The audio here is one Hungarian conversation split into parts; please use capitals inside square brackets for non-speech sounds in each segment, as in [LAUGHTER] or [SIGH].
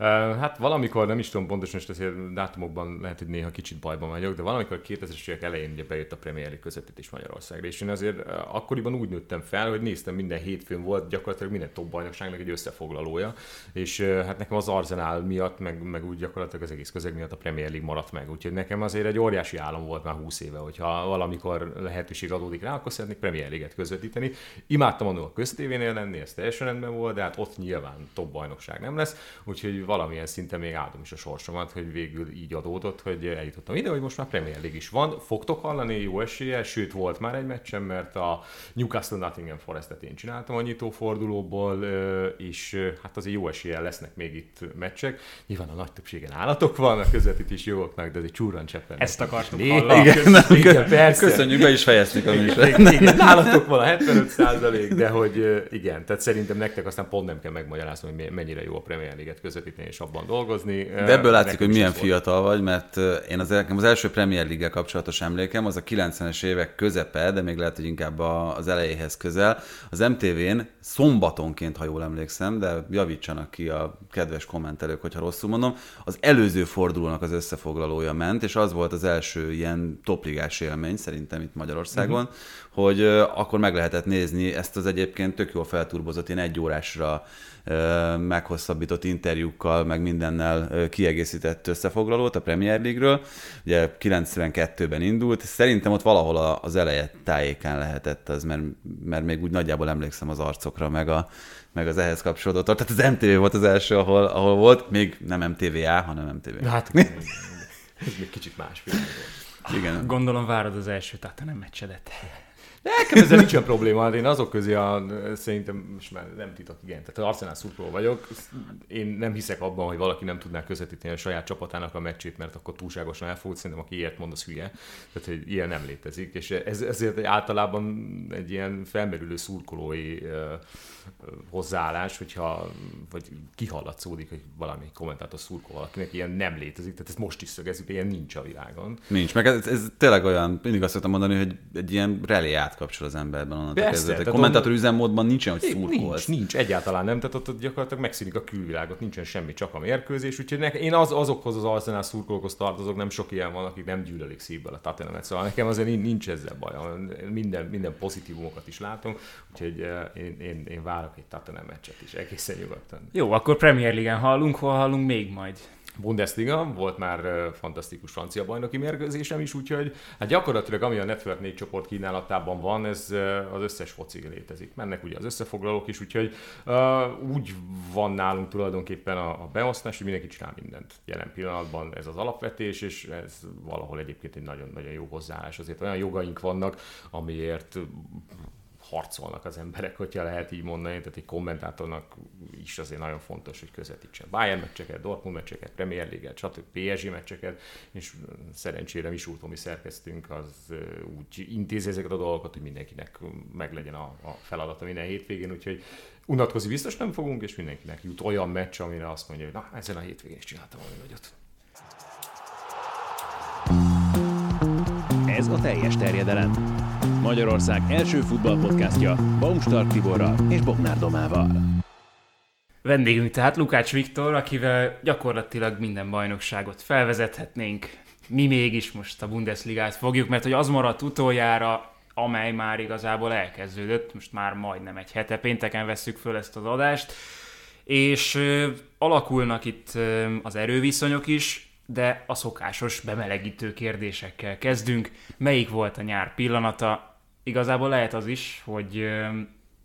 Hát valamikor, nem is tudom pontosan, most azért dátumokban lehet, hogy néha kicsit bajban vagyok, de valamikor 2000-es évek elején ugye bejött a Premier League közvetítés Magyarországra, és én azért akkoriban úgy nőttem fel, hogy néztem minden hétfőn volt gyakorlatilag minden top bajnokságnak egy összefoglalója, és hát nekem az Arsenal miatt, meg, meg úgy gyakorlatilag az egész közeg miatt a Premier League maradt meg, úgyhogy nekem azért egy óriási álom volt már 20 éve, hogyha valamikor lehetőség adódik rá, akkor szeretnék Premier League-et közvetíteni. Imádtam a köztévénél lenni, ez teljesen rendben volt, de hát ott nyilván top bajnokság nem lesz, úgyhogy valamilyen szinten még áldom is a sorsomat, hogy végül így adódott, hogy eljutottam ide, hogy most már Premier League is van. Fogtok hallani jó esélye, sőt volt már egy meccsem, mert a Newcastle Nottingham Forest-et én csináltam a nyitófordulóból, és hát azért jó esélye lesznek még itt meccsek. Nyilván a nagy többségen állatok van, a közvetítés jogoknak, de ez egy csúran cseppen. Ezt akartuk hallani. Igen, igen, persze. Köszönjük, be is fejeztük a műsor. Igen, állatok van a 75 százalék, de hogy igen, tehát szerintem nektek aztán pont nem kell megmagyaráznom, hogy mennyire jó a Premier League-et közvetíteni és abban dolgozni. De ebből látszik, hogy milyen fiatal vagy, mert én az, az első Premier league kapcsolatos emlékem, az a 90-es évek közepe, de még lehet, hogy inkább az elejéhez közel. Az MTV-n szombatonként, ha jól emlékszem, de javítsanak ki a kedves kommentelők, hogyha rosszul mondom, az előző fordulónak az összefoglalója ment, és az volt az első ilyen topligás élmény szerintem itt Magyarországon, uh-huh. hogy akkor meg lehetett nézni ezt az egyébként tök jól felturbozott ilyen egy órásra meghosszabbított interjúkkal, meg mindennel kiegészített összefoglalót a Premier League-ről. Ugye 92-ben indult, szerintem ott valahol az eleje tájékán lehetett az, mert, mert még úgy nagyjából emlékszem az arcokra, meg, a, meg az ehhez kapcsolódó. Tehát az MTV volt az első, ahol, ahol volt, még nem MTVA, hanem MTV. Hát, [LAUGHS] ez még kicsit más Igen. Gondolom várod az első tehát nem meccsedet. De nekem ezzel nincsen probléma, hát én azok közé a, szerintem most már nem titok, igen, tehát Arsenal szurkoló vagyok, én nem hiszek abban, hogy valaki nem tudná közvetíteni a saját csapatának a meccsét, mert akkor túlságosan elfogult, szerintem aki ilyet mond, az hülye, tehát hogy ilyen nem létezik, és ez, ezért általában egy ilyen felmerülő szurkolói hozzáállás, hogyha vagy kihallatszódik, hogy valami kommentátor szurkol valakinek, ilyen nem létezik, tehát ezt most is szögezzük, ilyen nincs a világon. Nincs, meg ez, ez tényleg olyan, mindig azt szoktam mondani, hogy egy ilyen relé átkapcsol az emberben onnan kezdve. A kommentátor üzemmódban nincsen, hogy szurkolsz. Nincs, nincs, egyáltalán nem, tehát ott gyakorlatilag megszűnik a külvilágot, nincsen semmi, csak a mérkőzés, úgyhogy ne, én az, azokhoz az Arsenal szurkolókhoz tartozok, nem sok ilyen van, akik nem gyűlölik szívből a Tottenhamet, szóval nekem azért nincs ezzel baj, minden, minden pozitívumokat is látom, úgyhogy eh, én, én, én várok egy Tottenham meccset is, egészen nyugodtan. Jó, akkor Premier League-en hallunk, hol hallunk még majd? Bundesliga, volt már fantasztikus francia bajnoki mérkőzésem is, úgyhogy hát gyakorlatilag ami a Network 4 csoport kínálatában van, ez az összes foci létezik. Mennek ugye az összefoglalók is, úgyhogy uh, úgy van nálunk tulajdonképpen a, a beosztás, hogy mindenki csinál mindent. Jelen pillanatban ez az alapvetés, és ez valahol egyébként egy nagyon-nagyon jó hozzáállás. Azért olyan jogaink vannak, amiért harcolnak az emberek, hogyha lehet így mondani, tehát egy kommentátornak is azért nagyon fontos, hogy közvetítsen Bayern meccseket, Dortmund meccseket, Premier League-et, stb. PSG meccseket, és szerencsére mi Tomi szerkeztünk, az úgy intézi ezeket a dolgokat, hogy mindenkinek meglegyen a, a feladata minden hétvégén, úgyhogy unatkozni biztos nem fogunk, és mindenkinek jut olyan meccs, amire azt mondja, hogy na, ezen a hétvégén is csináltam valami nagyot. Ez a teljes terjedelem. Magyarország első futballpodcastja Baumstark Tiborral és Bognár Domával. Vendégünk tehát Lukács Viktor, akivel gyakorlatilag minden bajnokságot felvezethetnénk. Mi mégis most a Bundesligát fogjuk, mert hogy az maradt utoljára, amely már igazából elkezdődött, most már majdnem egy hete, pénteken vesszük föl ezt az adást, és alakulnak itt az erőviszonyok is, de a szokásos bemelegítő kérdésekkel kezdünk. Melyik volt a nyár pillanata? igazából lehet az is, hogy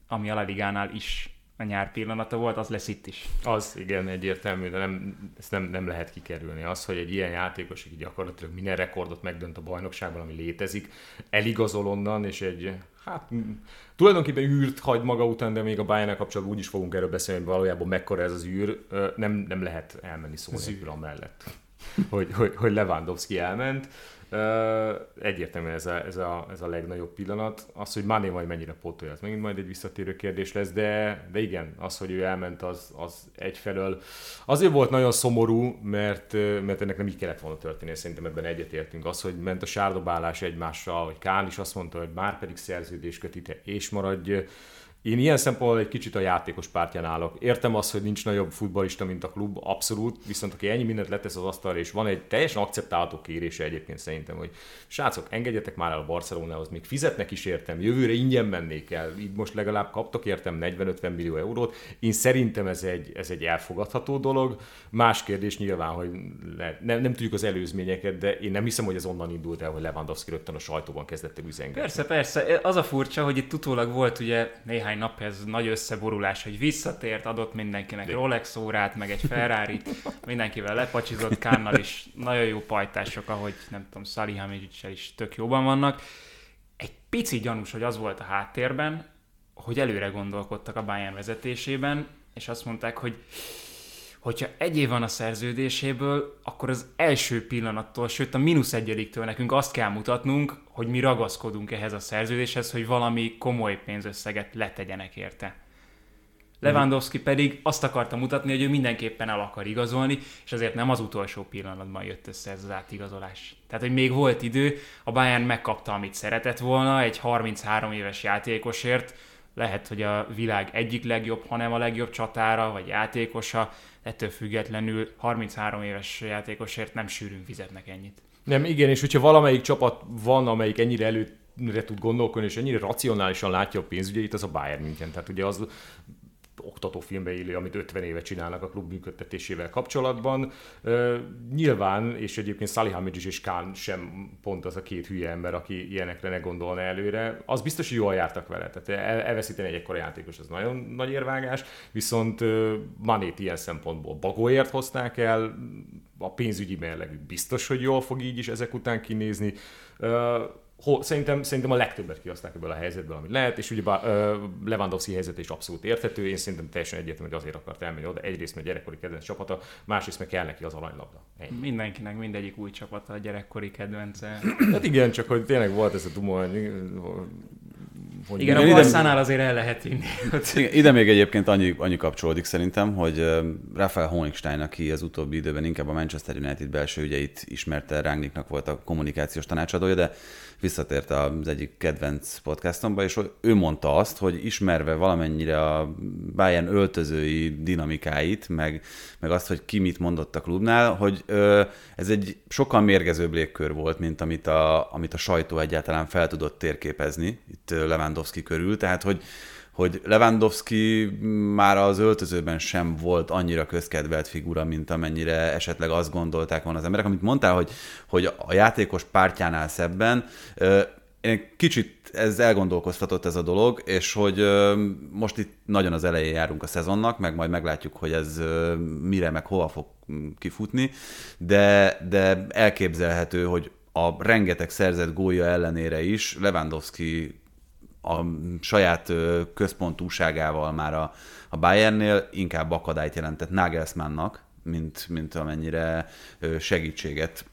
ami a Laligánál is a nyár pillanata volt, az lesz itt is. Az, igen, egyértelmű, de nem, ezt nem, nem lehet kikerülni. Az, hogy egy ilyen játékos, aki gyakorlatilag minden rekordot megdönt a bajnokságban, ami létezik, eligazol onnan, és egy hát tulajdonképpen űrt hagy maga után, de még a bayern kapcsolatban úgy is fogunk erről beszélni, hogy valójában mekkora ez az űr, nem, nem lehet elmenni szó nélkül amellett, hogy, hogy, hogy Lewandowski elment. Egyértelműen ez a, ez, a, ez a legnagyobb pillanat. Az, hogy Mané majd mennyire pótolja, az megint majd egy visszatérő kérdés lesz, de, de igen, az, hogy ő elment, az, az egyfelől azért volt nagyon szomorú, mert, mert ennek nem így kellett volna történni, szerintem ebben egyetértünk. Az, hogy ment a sárdobálás egymással, hogy Kán is azt mondta, hogy már pedig szerződés kötite, és maradj én ilyen szempontból egy kicsit a játékos pártján állok. Értem azt, hogy nincs nagyobb futballista, mint a klub, abszolút, viszont aki ennyi mindent letesz az asztalra, és van egy teljesen akceptálható kérése egyébként szerintem, hogy srácok, engedjetek már el a Barcelonához, még fizetnek is értem, jövőre ingyen mennék el, így most legalább kaptok értem 40-50 millió eurót. Én szerintem ez egy, ez egy elfogadható dolog. Más kérdés nyilván, hogy le, nem, nem tudjuk az előzményeket, de én nem hiszem, hogy ez onnan indult el, hogy Lewandowski rögtön a sajtóban kezdett el üzengetni. Persze, persze. Az a furcsa, hogy itt utólag volt ugye néhány néhány nap ez nagy összeborulás, hogy visszatért, adott mindenkinek Rolex órát, meg egy ferrari [LAUGHS] mindenkivel lepacsizott, Kánnal is nagyon jó pajtások, ahogy nem tudom, Salihamidzsicsel is tök jóban vannak. Egy pici gyanús, hogy az volt a háttérben, hogy előre gondolkodtak a Bayern vezetésében, és azt mondták, hogy hogyha egy év van a szerződéséből, akkor az első pillanattól, sőt a mínusz egyediktől nekünk azt kell mutatnunk, hogy mi ragaszkodunk ehhez a szerződéshez, hogy valami komoly pénzösszeget letegyenek érte. Lewandowski pedig azt akarta mutatni, hogy ő mindenképpen el akar igazolni, és azért nem az utolsó pillanatban jött össze ez az átigazolás. Tehát, hogy még volt idő, a Bayern megkapta, amit szeretett volna, egy 33 éves játékosért, lehet, hogy a világ egyik legjobb, hanem a legjobb csatára, vagy játékosa, ettől függetlenül 33 éves játékosért nem sűrűn fizetnek ennyit. Nem, igen, és hogyha valamelyik csapat van, amelyik ennyire előre tud gondolkodni, és ennyire racionálisan látja a pénzügyeit, az a Bayern München. Tehát ugye az oktatófilmbe élő, amit 50 éve csinálnak a klub működtetésével kapcsolatban. Nyilván, és egyébként Salihamidzs és Kán sem pont az a két hülye ember, aki ilyenekre ne gondolna előre. Az biztos, hogy jól jártak vele. Tehát el, elveszíteni egy ekkora játékos, az nagyon nagy érvágás, viszont Manét ilyen szempontból bagóért hozták el, a pénzügyi mérlegük biztos, hogy jól fog így is ezek után kinézni. Uh, szerintem, szerintem a legtöbbet kihozták ebből a helyzetből, amit lehet, és ugye Lewandowski helyzet is abszolút érthető, én szerintem teljesen egyértelmű, hogy azért akart elmenni oda, egyrészt mert gyerekkori kedvenc csapata, másrészt meg kell neki az aranylabda. Ennyi. Mindenkinek mindegyik új csapata a gyerekkori kedvence. hát igen, csak hogy tényleg volt ez a duma, hogy igen, a Barszánál azért el lehet inni. [LAUGHS] Igen, ide még egyébként annyi, annyi kapcsolódik szerintem, hogy Rafael Honigstein, aki az utóbbi időben inkább a Manchester United belső ügyeit ismerte, Rángniknak volt a kommunikációs tanácsadója, de visszatért az egyik kedvenc podcastomba, és ő mondta azt, hogy ismerve valamennyire a Bayern öltözői dinamikáit, meg, meg azt, hogy ki mit mondott a klubnál, hogy ö, ez egy sokkal mérgezőbb légkör volt, mint amit a, amit a sajtó egyáltalán fel tudott térképezni itt Lewandowski körül, tehát hogy hogy Lewandowski már az öltözőben sem volt annyira közkedvelt figura, mint amennyire esetleg azt gondolták volna az emberek. Amit mondtál, hogy, hogy a játékos pártjánál szebben, kicsit ez elgondolkoztatott ez a dolog, és hogy most itt nagyon az elején járunk a szezonnak, meg majd meglátjuk, hogy ez mire, meg hova fog kifutni, de, de elképzelhető, hogy a rengeteg szerzett gólya ellenére is Lewandowski a saját központúságával már a, a Bayernnél inkább akadályt jelentett Nagelsmannnak, mint, mint amennyire segítséget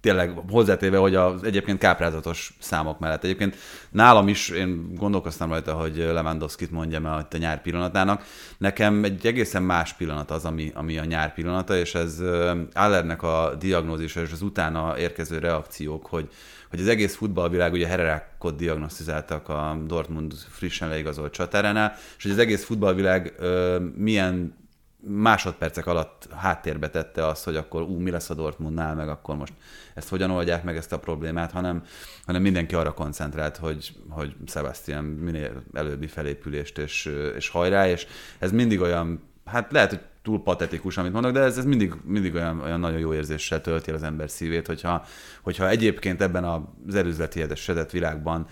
tényleg hozzátéve, hogy az egyébként káprázatos számok mellett. Egyébként nálam is, én gondolkoztam rajta, hogy Lewandowski-t mondjam el a nyár pillanatának. Nekem egy egészen más pillanat az, ami, ami a nyár pillanata, és ez Allernek a diagnózisa és az utána érkező reakciók, hogy, hogy az egész futballvilág ugye hererákot diagnosztizáltak a Dortmund frissen leigazolt csatáránál, és hogy az egész futballvilág ö, milyen másodpercek alatt háttérbe tette azt, hogy akkor ú, mi lesz a Dortmundnál, meg akkor most ezt hogyan oldják meg ezt a problémát, hanem, hanem mindenki arra koncentrált, hogy, hogy Sebastian minél előbbi felépülést és, és hajrá, és ez mindig olyan, hát lehet, hogy túl patetikus, amit mondok, de ez, ez mindig, mindig olyan, olyan nagyon jó érzéssel tölti az ember szívét, hogyha, hogyha egyébként ebben az előzleti világban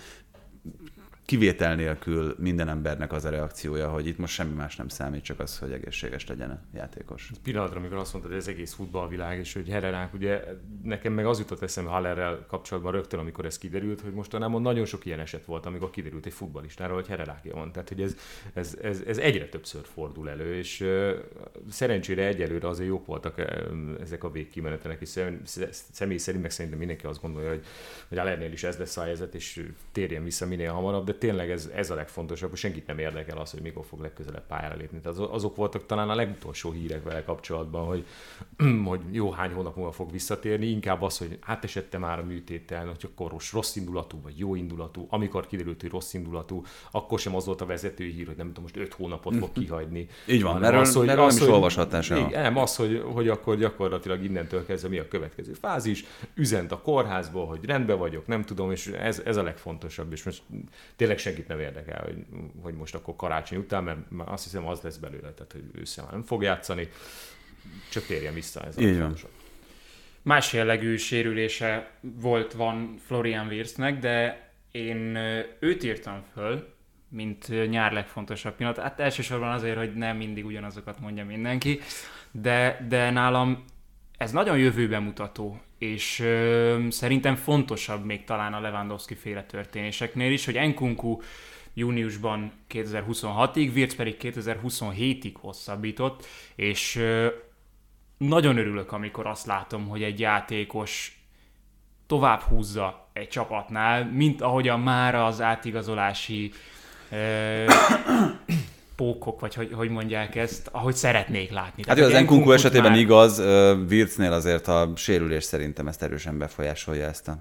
kivétel nélkül minden embernek az a reakciója, hogy itt most semmi más nem számít, csak az, hogy egészséges legyen a játékos. Pillanatra, amikor azt mondtad, hogy ez egész futballvilág, és hogy Herrerák, ugye nekem meg az jutott eszembe Hallerrel kapcsolatban rögtön, amikor ez kiderült, hogy mostanában nagyon sok ilyen eset volt, amikor kiderült egy futballistáról, hogy Herrerákja van. Tehát, hogy ez, ez, ez, ez, egyre többször fordul elő, és uh, szerencsére egyelőre azért jók voltak ezek a végkimenetelek, és személy szerint meg szerintem mindenki azt gondolja, hogy, hogy Hallernél is ez lesz a helyzet, és térjen vissza minél hamarabb, de tényleg ez, ez a legfontosabb, hogy senkit nem érdekel az, hogy mikor fog legközelebb pályára lépni. Tehát azok voltak talán a legutolsó hírek vele kapcsolatban, hogy, [CLEARS THROAT] hogy jó hány hónap múlva fog visszatérni, inkább az, hogy átesette már a műtétel, hogy akkor rossz, rossz indulatú, vagy jó indulatú. Amikor kiderült, hogy rossz indulatú, akkor sem az volt a vezető hír, hogy nem tudom, most öt hónapot fog kihagyni. Így van, erről, az, hogy, erről az, nem is olvashattál sem. Nem, az, hogy, hogy akkor gyakorlatilag innentől kezdve mi a következő fázis, üzent a kórházból, hogy rendben vagyok, nem tudom, és ez, ez a legfontosabb, és most tényleg senkit nem érdekel, hogy, hogy most akkor karácsony után, mert azt hiszem az lesz belőle, tehát hogy ősszel már nem fog játszani, csak térjen vissza ez Így van. Más jellegű sérülése volt, van Florian Wirtznek, de én őt írtam föl, mint nyár legfontosabb pillanat. Hát elsősorban azért, hogy nem mindig ugyanazokat mondja mindenki, de, de nálam ez nagyon jövőben mutató, és ö, szerintem fontosabb még talán a Lewandowski féle történéseknél is, hogy Enkunku júniusban 2026-ig, Wirtz pedig 2027-ig hosszabbított, és ö, nagyon örülök, amikor azt látom, hogy egy játékos tovább húzza egy csapatnál, mint ahogyan már az átigazolási ö, pókok, vagy hogy, hogy mondják ezt, ahogy szeretnék látni. Hát Tehát, az Enkunku esetében már... igaz, Wirtznél azért a sérülés szerintem ezt erősen befolyásolja ezt a,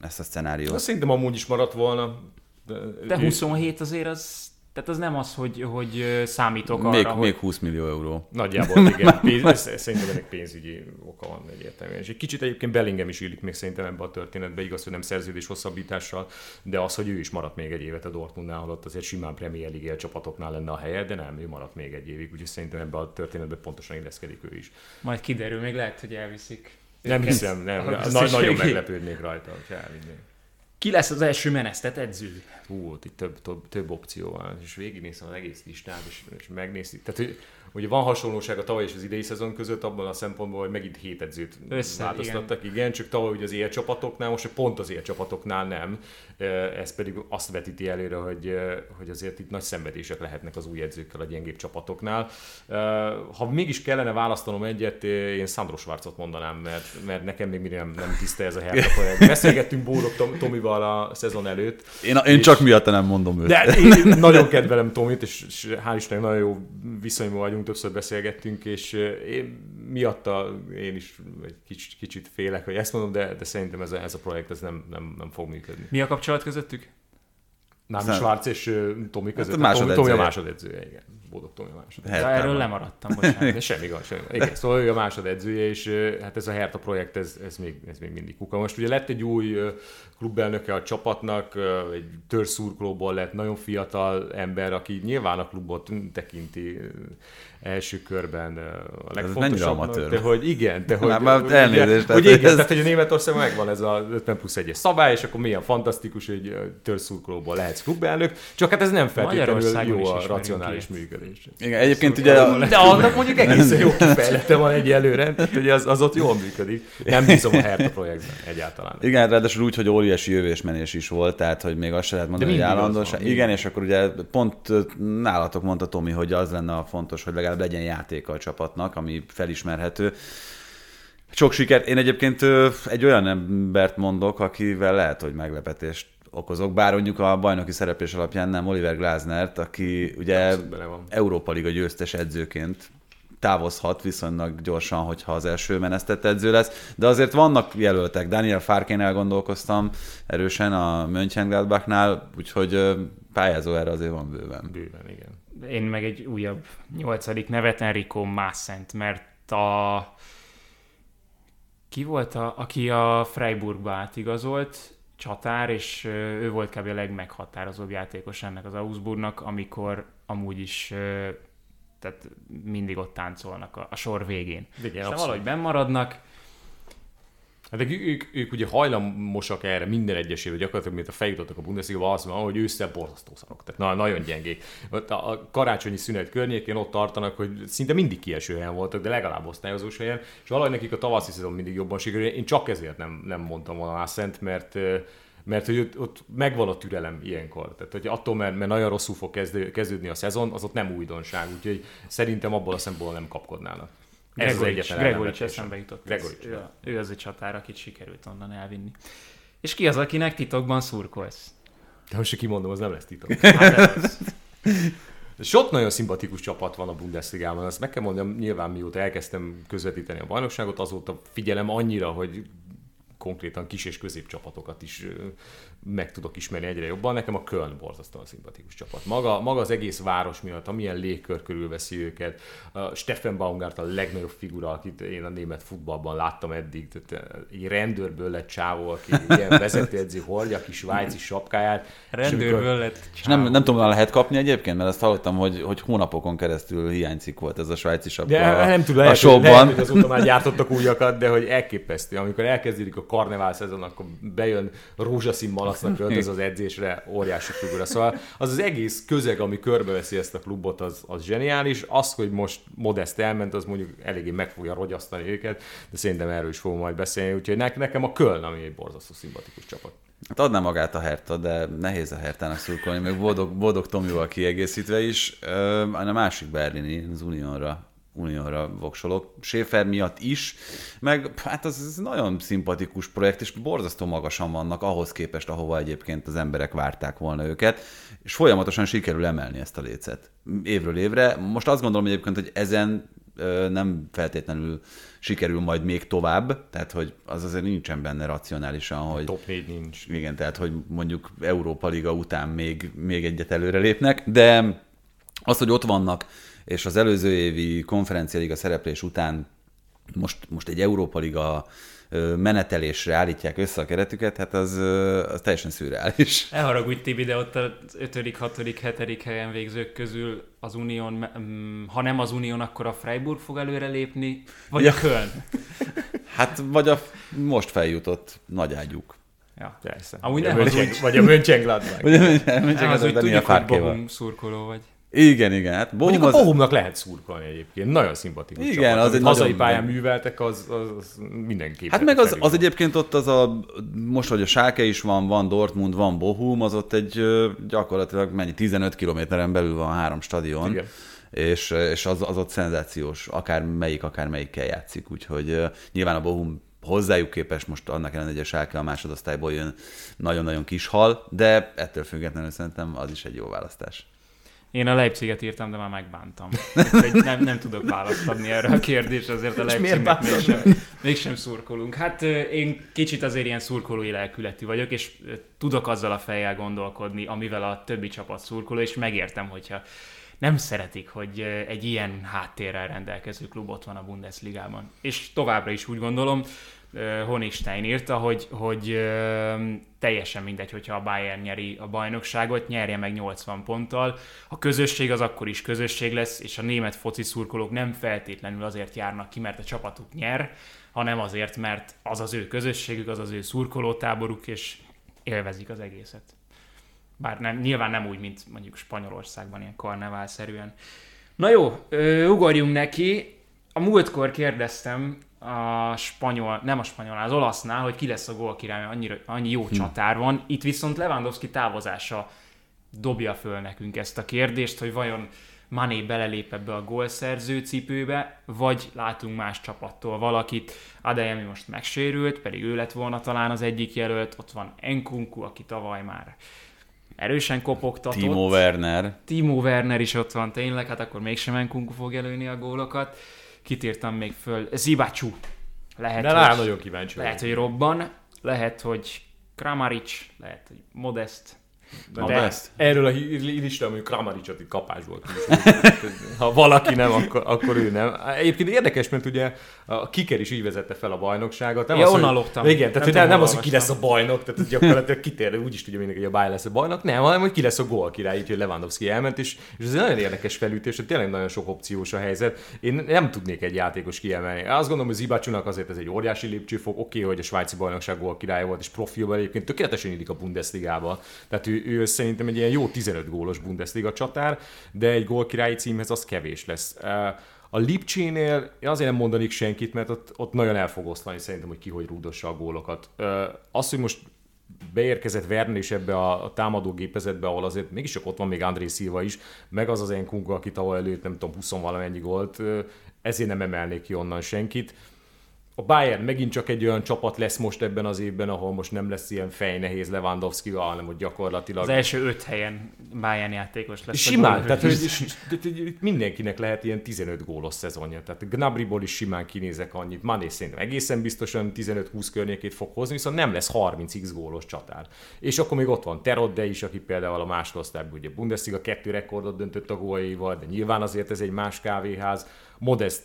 ezt a szenáriót. Azt szerintem amúgy is maradt volna. De, de 27 azért az tehát az nem az, hogy, hogy számítok arra, még, hogy... Még 20 millió euró. Nagyjából, igen. [LAUGHS] Pénz, szerintem ennek pénzügyi oka van egyértelműen. És egy kicsit egyébként Bellingham is illik még szerintem ebbe a történetbe, igaz, hogy nem szerződés hosszabbítással, de az, hogy ő is maradt még egy évet a Dortmundnál, holott azért simán Premier League csapatoknál lenne a helye, de nem, ő maradt még egy évig, úgyhogy szerintem ebbe a történetbe pontosan illeszkedik ő is. Majd kiderül, még lehet, hogy elviszik. Nem hiszem, nem. Nagy, nagyon meglepődnék rajta, hogy elvinnék. Ki lesz az első menesztet edző? Hú, itt több, több, több opció van, és végignézem az egész listát, és, és megnézni. Tehát, hogy Ugye van hasonlóság a tavaly és az idei szezon között abban a szempontból, hogy megint hét edzőt Össze, változtattak. Igen. igen, csak tavaly ugye az élcsapatoknál, most pont az élcsapatoknál nem. Ez pedig azt vetíti előre, hogy, hogy azért itt nagy szenvedések lehetnek az új edzőkkel a gyengébb csapatoknál. Ha mégis kellene választanom egyet, én Sandro Schwarzot mondanám, mert, mert nekem még mindig nem, nem tiszta ez a projekt. [LAUGHS] Beszélgettünk Bórok Tom, Tomival a szezon előtt. Én, én csak miatt nem mondom őt. De én [LAUGHS] nagyon kedvelem Tomit, és, és hál' Istennek nagyon jó viszonyban vagyunk többször beszélgettünk, és én miatta én is egy kicsit, kicsit félek, hogy ezt mondom, de, de szerintem ez a, ez a projekt ez nem, nem, nem fog működni. Mi a kapcsolat közöttük? Nem, Schwarz és Tomi között. Hát Tomi, Tomi a másodedzője, igen. Boldog Tomi a másodedzője. Ja, erről lemaradtam, bocsánat. De semmi gond, semmi Igen, szóval ő a másodedzője, és hát ez a Hertha projekt, ez, ez, még, ez még mindig kuka. Most ugye lett egy új klubelnöke a csapatnak, egy törszurkolóból lett nagyon fiatal ember, aki nyilván a klubot tekinti első körben a legfontosabb. De hogy igen, de hogy, már, hogy, elnézést, hogy, igen, ez... tehát hogy a Németország megvan ez a 50 plusz 1 szabály, és akkor milyen fantasztikus, hogy törszurkolóból lehetsz klubelnök, csak hát ez nem feltétlenül jó a racionális működés. Igen, egyébként ugye... A... De annak mondjuk egészen jó kifejlete van egy előre, tehát hogy az, az ott jól működik. Nem bízom a Hertha projektben egyáltalán. Igen, ráadásul úgy, hogy óriási jövésmenés is volt, tehát hogy még azt se lehet mondani, hogy állandóság. Igen, és akkor ugye pont nálatok mondta Tomi, hogy az lenne a fontos, hogy legalább legyen játéka a csapatnak, ami felismerhető. Sok sikert. Én egyébként egy olyan embert mondok, akivel lehet, hogy meglepetést okozok, bár mondjuk a bajnoki szereplés alapján nem Oliver Glasnert, aki ugye Európa Liga győztes edzőként távozhat viszonylag gyorsan, hogyha az első menesztett edző lesz, de azért vannak jelöltek. Daniel Farkén elgondolkoztam erősen a Mönchengladbachnál, úgyhogy pályázó erre azért van bőven. Bőven, igen én meg egy újabb nyolcadik nevet, Enrico Massent, mert a... Ki volt, a, aki a Freiburgba átigazolt, csatár, és ő volt kb. a legmeghatározóbb játékos ennek az Augsburgnak, amikor amúgy is tehát mindig ott táncolnak a, a sor végén. Igen, és valahogy bennmaradnak, Hát ők, ők, ők ugye hajlamosak erre minden egyesével, gyakorlatilag, mint a feljutottak a Bundesliga, azt mondja, hogy ősszel borzasztó szarok. Tehát na, nagyon gyengék. Ott a karácsonyi szünet környékén ott tartanak, hogy szinte mindig kieső helyen voltak, de legalább osztályozós helyen, és valahogy nekik a tavaszi szezon mindig jobban sikerül. Én csak ezért nem, nem mondtam volna Szent, mert mert hogy ott, ott megvan a türelem ilyenkor. Tehát, hogy attól, mert, mert nagyon rosszul fog kezdő, kezdődni a szezon, az ott nem újdonság, úgyhogy szerintem abból a szempontból nem kapkodnának. Gregorics, Gregorics eszembe jutott. Gregorics. Ő, ő az egy csatár, akit sikerült onnan elvinni. És ki az, akinek titokban szurkolsz? De most kimondom, az nem lesz titok. Hát. Sok nagyon szimpatikus csapat van a Bundesligában, azt meg kell mondanom, nyilván mióta elkezdtem közvetíteni a bajnokságot, azóta figyelem annyira, hogy konkrétan kis és középcsapatokat is meg tudok ismerni egyre jobban. Nekem a Köln borzasztóan szimpatikus csapat. Maga, maga az egész város miatt, amilyen légkör körülveszi őket. A Steffen Baumgart a legnagyobb figura, akit én a német futballban láttam eddig. Tehát egy rendőrből lett csávó, aki ilyen [LAUGHS] vezetőedzi hordja a kis svájci sapkáját. Rendőrből amikor... lett csávó. És nem, nem tudom, lehet kapni egyébként, mert azt hallottam, hogy, hogy hónapokon keresztül hiányzik volt ez a svájci sapka de, a, nem tudom, lehet, a showban. Lehet, hogy azóta már gyártottak újakat, de hogy elképesztő. Amikor elkezdődik a karnevál szezon, akkor bejön rózsaszín malacnak [LAUGHS] költöz az edzésre, óriási figura. Szóval az az egész közeg, ami körbeveszi ezt a klubot, az, az zseniális. Az, hogy most Modest elment, az mondjuk eléggé meg fogja rogyasztani őket, de szerintem erről is fogom majd beszélni. Úgyhogy nekem a Köln, ami egy borzasztó szimpatikus csapat. Hát adná magát a Herta, de nehéz a Hertának szurkolni, még boldog, boldog Tomival kiegészítve is. A másik berlini, az Unionra Unionra voksolok, Schaefer miatt is, meg hát az, az nagyon szimpatikus projekt, és borzasztó magasan vannak ahhoz képest, ahova egyébként az emberek várták volna őket, és folyamatosan sikerül emelni ezt a lécet. Évről évre. Most azt gondolom egyébként, hogy ezen nem feltétlenül sikerül majd még tovább, tehát hogy az azért nincsen benne racionálisan, hogy... Top 4 nincs. Igen, tehát hogy mondjuk Európa Liga után még, még egyet előre lépnek, de az, hogy ott vannak és az előző évi konferencialiga szereplés után most, most egy Európa Liga menetelésre állítják össze a keretüket, hát az, az teljesen szürreális. [LAUGHS] Elharagudj Tibi, de ott az 5., 6., 7. helyen végzők közül az Unión, ha nem az Unión, akkor a Freiburg fog előrelépni, vagy ja. a Köln? [LAUGHS] Hát vagy a most feljutott nagy ágyuk. Ja, persze. Amúgy nem az úgy... Vagy a Mönchengladbach. Vagy a Mönchengladbach. Az úgy tudjuk, hogy Bohum szurkoló vagy. Igen, igen. Hát Bohum Mondjuk az... a Bohumnak lehet szurkolni egyébként. Nagyon szimpatikus Igen, csapat. az egy hazai pályán műveltek, az, az, az mindenképp. Hát meg az, az egyébként ott az a, most, hogy a Sáke is van, van Dortmund, van Bohum, az ott egy gyakorlatilag mennyi, 15 kilométeren belül van három stadion. Igen. És, és az, az ott szenzációs, akár melyik, akár melyikkel játszik, úgyhogy uh, nyilván a Bohum hozzájuk képest most annak ellenére, hogy a a másodosztályból jön nagyon-nagyon kis hal, de ettől függetlenül szerintem az is egy jó választás. Én a Leipziget írtam, de már megbántam. [LAUGHS] nem, nem tudok választ adni erre a kérdésre, azért a Leipzignek mégsem, mégsem szurkolunk. Hát én kicsit azért ilyen szurkolói lelkületű vagyok, és tudok azzal a fejjel gondolkodni, amivel a többi csapat szurkoló, és megértem, hogyha nem szeretik, hogy egy ilyen háttérrel rendelkező klub ott van a Bundesligában. És továbbra is úgy gondolom, Honigstein írta, hogy, hogy teljesen mindegy, hogyha a Bayern nyeri a bajnokságot, nyerje meg 80 ponttal. A közösség az akkor is közösség lesz, és a német foci szurkolók nem feltétlenül azért járnak ki, mert a csapatuk nyer, hanem azért, mert az az ő közösségük, az az ő szurkolótáboruk, és élvezik az egészet. Bár nem, nyilván nem úgy, mint mondjuk Spanyolországban, ilyen karneválszerűen. Na jó, ugorjunk neki. A múltkor kérdeztem a spanyol, nem a spanyol, az olasznál, hogy ki lesz a gólkirály, annyira, annyi jó hm. csatár van. Itt viszont Lewandowski távozása dobja föl nekünk ezt a kérdést, hogy vajon Mané belelép ebbe a gólszerző cipőbe, vagy látunk más csapattól valakit. Adeyemi most megsérült, pedig ő lett volna talán az egyik jelölt, ott van Enkunku, aki tavaly már erősen kopogtatott. Timo Werner. Timo Werner is ott van tényleg, hát akkor mégsem Enkunku fog előni a gólokat kitírtam még föl. Zibacsú. Lehet, De hogy, nagyon kíváncsi Lehet, hogy robban, lehet, hogy Kramaric, lehet, hogy Modest. De Modest? erről a listán, hogy Kramaricot itt kapás volt. [LAUGHS] ha valaki nem, akkor, akkor ő nem. Egyébként érdekes, mert ugye a Kiker is így vezette fel a bajnokságot. Nem Ja, az, onnan hogy, loptam. Igen, tehát Nem nem, nem, tudom, az, hogy ki lesz a bajnok, tehát gyakorlatilag kitér, úgy is tudja mindenki, hogy a Bayern lesz a bajnok, nem, hanem hogy ki lesz a gól király, így, hogy Lewandowski elment, és, és ez egy nagyon érdekes felütés, hogy tényleg nagyon sok opciós a helyzet. Én nem tudnék egy játékos kiemelni. Azt gondolom, hogy Zibácsunak azért ez egy óriási lépcsőfok, oké, hogy a svájci bajnokság gól király volt, és profilban egyébként tökéletesen illik a Bundesligába. Tehát ő, ő szerintem egy ilyen jó 15 gólos Bundesliga csatár, de egy gól királyi címhez az kevés lesz. A Lipcsénél én azért nem mondanék senkit, mert ott, ott nagyon el fog oszlani szerintem, hogy ki hogy rúdossa a gólokat. Az, hogy most beérkezett Werner is ebbe a, támadó gépezetbe, ahol azért mégis csak ott van még André Silva is, meg az az Enkunga, aki tavaly előtt nem tudom, 20 valamennyi gólt, ezért nem emelnék ki onnan senkit. A Bayern megint csak egy olyan csapat lesz most ebben az évben, ahol most nem lesz ilyen fejnehéz lewandowski hanem hogy gyakorlatilag... Az első öt helyen Bayern játékos lesz. Simán, tehát hogy mindenkinek lehet ilyen 15 gólos szezonja. Tehát Gnabriból is simán kinézek annyit. Mané szerintem egészen biztosan 15-20 környékét fog hozni, viszont nem lesz 30x gólos csatár. És akkor még ott van Terodde is, aki például a másodosztályban ugye Bundesliga kettő rekordot döntött a góljaival, de nyilván azért ez egy más kávéház. Modest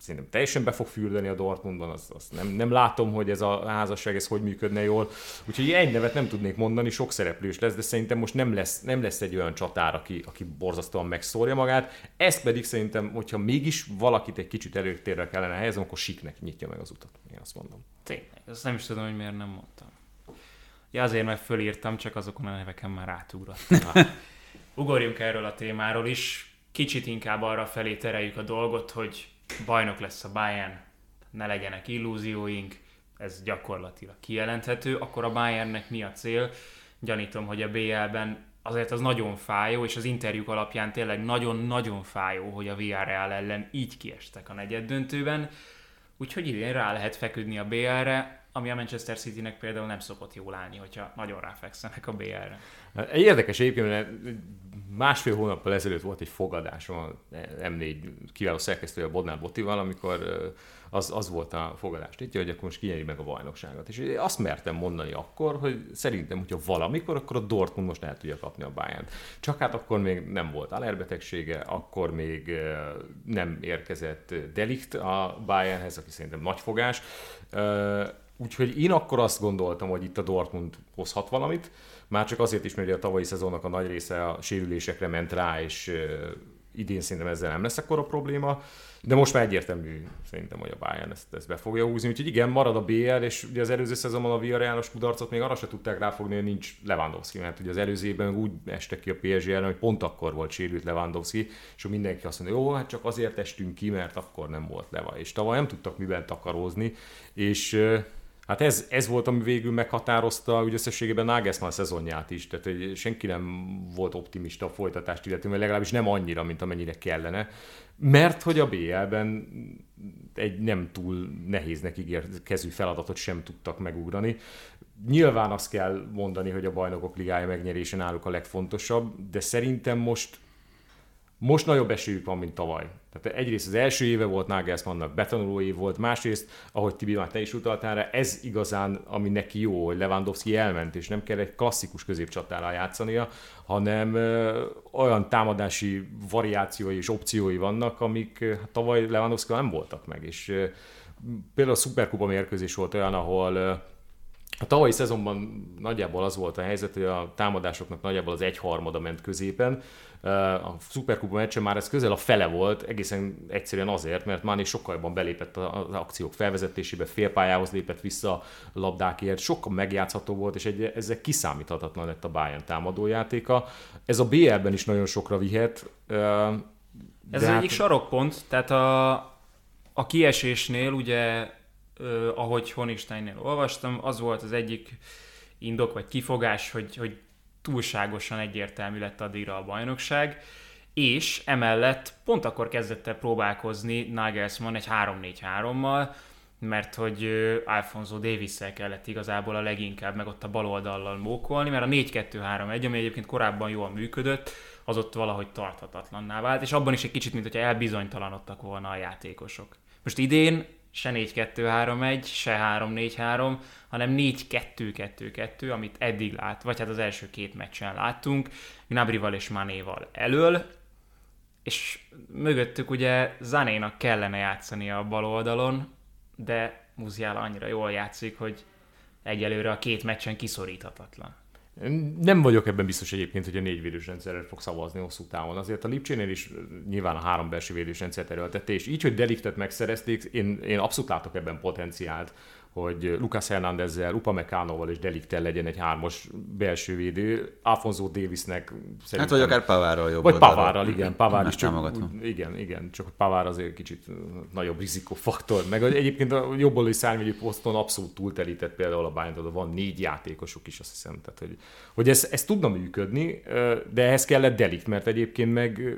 szerintem teljesen be fog fürdeni a Dortmundban, azt, azt nem, nem látom, hogy ez a házasság ez hogy működne jól. Úgyhogy egy nevet nem tudnék mondani, sok szereplős lesz, de szerintem most nem lesz, nem lesz egy olyan csatár, aki, aki borzasztóan megszórja magát. Ez pedig szerintem, hogyha mégis valakit egy kicsit előtérre kellene helyezni, akkor Siknek nyitja meg az utat. Én azt mondom. Tényleg, ezt nem is tudom, hogy miért nem mondtam. Ja, azért, mert fölírtam, csak azokon a neveken már átugrott. [LAUGHS] Ugorjunk erről a témáról is. Kicsit inkább arra felé tereljük a dolgot, hogy bajnok lesz a Bayern, ne legyenek illúzióink, ez gyakorlatilag kijelenthető, akkor a Bayernnek mi a cél? Gyanítom, hogy a BL-ben azért az nagyon fájó, és az interjúk alapján tényleg nagyon-nagyon fájó, hogy a Villarreal ellen így kiestek a negyed döntőben. Úgyhogy idén rá lehet feküdni a BL-re, ami a Manchester City-nek például nem szokott jól állni, hogyha nagyon ráfekszenek a BL-re. Hát Érdekes egyébként, mert másfél hónappal ezelőtt volt egy fogadásom a M4 kiváló szerkesztője Bodnár Botival, amikor az, az volt a fogadás tétje, hogy akkor most kinyeri meg a bajnokságot. És azt mertem mondani akkor, hogy szerintem, hogyha valamikor, akkor a Dortmund most el tudja kapni a bayern Csak hát akkor még nem volt alerbetegsége, akkor még nem érkezett Delikt a Bayernhez, aki szerintem nagy fogás. Úgyhogy én akkor azt gondoltam, hogy itt a Dortmund hozhat valamit, már csak azért is, mert a tavalyi szezonnak a nagy része a sérülésekre ment rá, és idén szerintem ezzel nem lesz akkora probléma, de most már egyértelmű szerintem, hogy a Bayern ezt, ezt be fogja húzni, úgyhogy igen, marad a BL, és ugye az előző szezonban a Villarrealos kudarcot még arra se tudták ráfogni, hogy nincs Lewandowski, mert ugye az előző évben úgy estek ki a PSG ellen, hogy pont akkor volt sérült Lewandowski, és akkor mindenki azt mondja, jó, hát csak azért estünk ki, mert akkor nem volt Leva, és tavaly nem tudtak miben takarózni, és Hát ez, ez volt, ami végül meghatározta úgy összességében Nagelsmann szezonját is, tehát hogy senki nem volt optimista a folytatást illetően, vagy legalábbis nem annyira, mint amennyire kellene, mert hogy a BL-ben egy nem túl nehéznek ígérkező feladatot sem tudtak megugrani. Nyilván azt kell mondani, hogy a bajnokok ligája megnyerése náluk a legfontosabb, de szerintem most most nagyobb esélyük van, mint tavaly. Tehát egyrészt az első éve volt Nagelsmannnak, betanuló volt, másrészt, ahogy Tibi már te is utaltál rá, ez igazán, ami neki jó, hogy Lewandowski elment, és nem kell egy klasszikus középcsatára játszania, hanem ö, olyan támadási variációi és opciói vannak, amik ö, hát tavaly Lewandowski nem voltak meg, és ö, például a Superkupa mérkőzés volt olyan, ahol a tavalyi szezonban nagyjából az volt a helyzet, hogy a támadásoknak nagyjából az egyharmada ment középen. A Superkupa meccsen már ez közel a fele volt, egészen egyszerűen azért, mert Máné sokkal jobban belépett az akciók felvezetésébe, félpályához lépett vissza labdákért, sokkal megjátszható volt, és egy, ezzel kiszámíthatatlan lett a Bayern támadójátéka. Ez a BL-ben is nagyon sokra vihet. Ez hát- egyik sarokpont, tehát a, a kiesésnél ugye, ö, ahogy Honigsteinnél olvastam, az volt az egyik indok vagy kifogás, hogy, hogy túlságosan egyértelmű lett addigra a bajnokság, és emellett pont akkor kezdett el próbálkozni Nagelsmann egy 3-4-3-mal, mert hogy Alfonso davis kellett igazából a leginkább meg ott a bal oldallal mókolni, mert a 4-2-3-1, ami egyébként korábban jól működött, az ott valahogy tarthatatlanná vált, és abban is egy kicsit, mint hogyha elbizonytalanodtak volna a játékosok. Most idén se 4-2-3-1, se 3-4-3, hanem 4-2-2-2, amit eddig lát, vagy hát az első két meccsen láttunk, Gnabrival és Manéval elől, és mögöttük ugye Zanénak kellene játszani a bal oldalon, de Muziala annyira jól játszik, hogy egyelőre a két meccsen kiszoríthatatlan. Nem vagyok ebben biztos egyébként, hogy a négy védős fog szavazni hosszú távon. Azért a Lipcsénél is nyilván a három belső védős rendszert erőltette, és így, hogy Deliktet megszerezték, én, én abszolút látok ebben potenciált hogy Lucas Hernándezzel, Upamecanoval és Deliktel legyen egy hármas belső védő. Alfonso Davisnek szerintem... Hát vagy akár Pavárral jobb Vagy Pavárral, igen. Pavár is csak, igen, igen, csak Pavár azért kicsit nagyobb rizikófaktor. Meg egyébként a jobboldali szárnyvédő poszton abszolút túlterített például a Bayern, van négy játékosuk is, azt hiszem. Tehát, hogy, hogy ez, ez tudna működni, de ehhez kellett Delikt, mert egyébként meg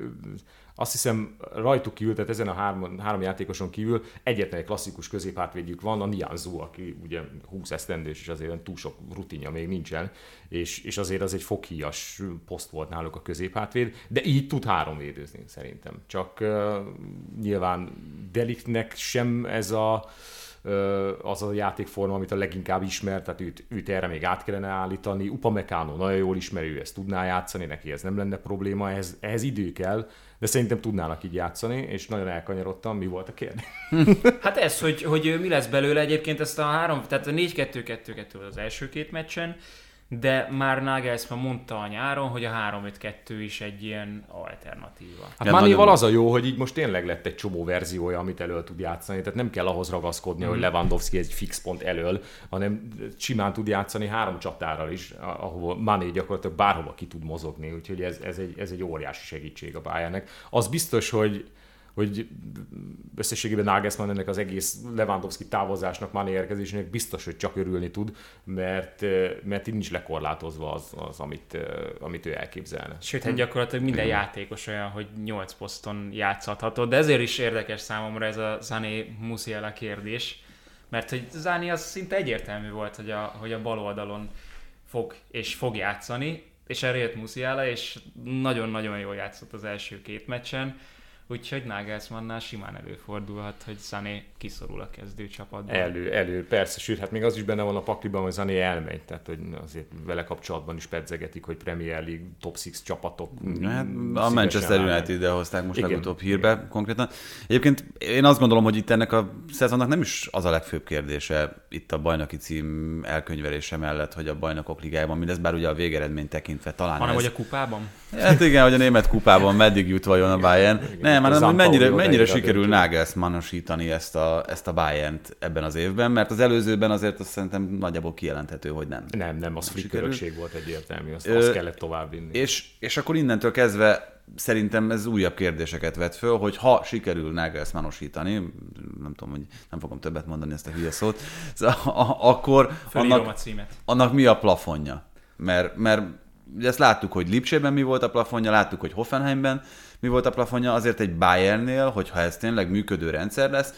azt hiszem rajtuk kívül, tehát ezen a három, három játékoson kívül egyetlen egy klasszikus középhátvédjük van, a Nianzú, aki ugye 20 esztendős, és azért túl sok rutinja még nincsen, és, és azért az egy foghíjas poszt volt náluk a középhátvéd, de így tud három védőzni szerintem. Csak uh, nyilván Deliktnek sem ez a az a játékforma, amit a leginkább ismer, tehát őt, őt erre még át kellene állítani. Upamecano nagyon jól ismerő, ezt tudná játszani, neki ez nem lenne probléma, ehhez, ehhez idő kell, de szerintem tudnának így játszani, és nagyon elkanyarodtam. Mi volt a kérdés? [LAUGHS] hát ez, hogy, hogy mi lesz belőle egyébként ezt a három, tehát a 4-2-2-2 az első két meccsen, de már Nagelsmann mondta a nyáron, hogy a 3-5-2 is egy ilyen alternatíva. Hát ja, Mánéval az a jó, hogy így most tényleg lett egy csomó verziója, amit elől tud játszani, tehát nem kell ahhoz ragaszkodni, mm. hogy mhm. Lewandowski egy fix pont elől, hanem simán tud játszani három csatárral is, ahol Mané gyakorlatilag bárhova ki tud mozogni, úgyhogy ez, ez, egy, ez egy óriási segítség a Bayernnek. Az biztos, hogy hogy összességében Nagelsmann ennek az egész Lewandowski távozásnak, Mané érkezésének biztos, hogy csak örülni tud, mert, mert így nincs lekorlátozva az, az amit, amit ő elképzelne. Sőt, hát gyakorlatilag minden játékos olyan, hogy 8 poszton játszható, de ezért is érdekes számomra ez a Zané Musiala kérdés, mert hogy Zani az szinte egyértelmű volt, hogy a, hogy a bal oldalon fog és fog játszani, és erre jött Musiala, és nagyon-nagyon jól játszott az első két meccsen Úgyhogy Nagelsmannnál simán előfordulhat, hogy Sané kiszorul a kezdőcsapatban. Elő, elő, persze, sőt, hát még az is benne van a pakliban, hogy Sané elmegy, tehát hogy azért vele kapcsolatban is pedzegetik, hogy Premier League top 6 csapatok. Hát, a Manchester United ide hozták most Igen. legutóbb hírbe konkrétan. Egyébként én azt gondolom, hogy itt ennek a szezonnak nem is az a legfőbb kérdése itt a bajnoki cím elkönyvelése mellett, hogy a bajnokok ligájában mi lesz, bár ugye a végeredmény tekintve talán Hanem, ez... hogy a kupában? Hát igen, hogy a német kupában meddig jut vajon a Bayern. Nem, már nem, mennyire, mennyire sikerül Nagelsmannosítani ezt a, ezt a Bayern-t ebben az évben, mert az előzőben azért azt szerintem nagyjából kijelenthető, hogy nem. Nem, nem, az flick volt egyértelmű, azt, azt kellett továbbvinni. És, és akkor innentől kezdve szerintem ez újabb kérdéseket vet föl, hogy ha sikerül Nagelsmannosítani, nem tudom, hogy nem fogom többet mondani ezt a hülye szót, szóval, akkor annak, annak mi a plafonja? Mert, mert ezt láttuk, hogy Lipsében mi volt a plafonja, láttuk, hogy Hoffenheimben mi volt a plafonja, azért egy Bayernnél, hogyha ez tényleg működő rendszer lesz,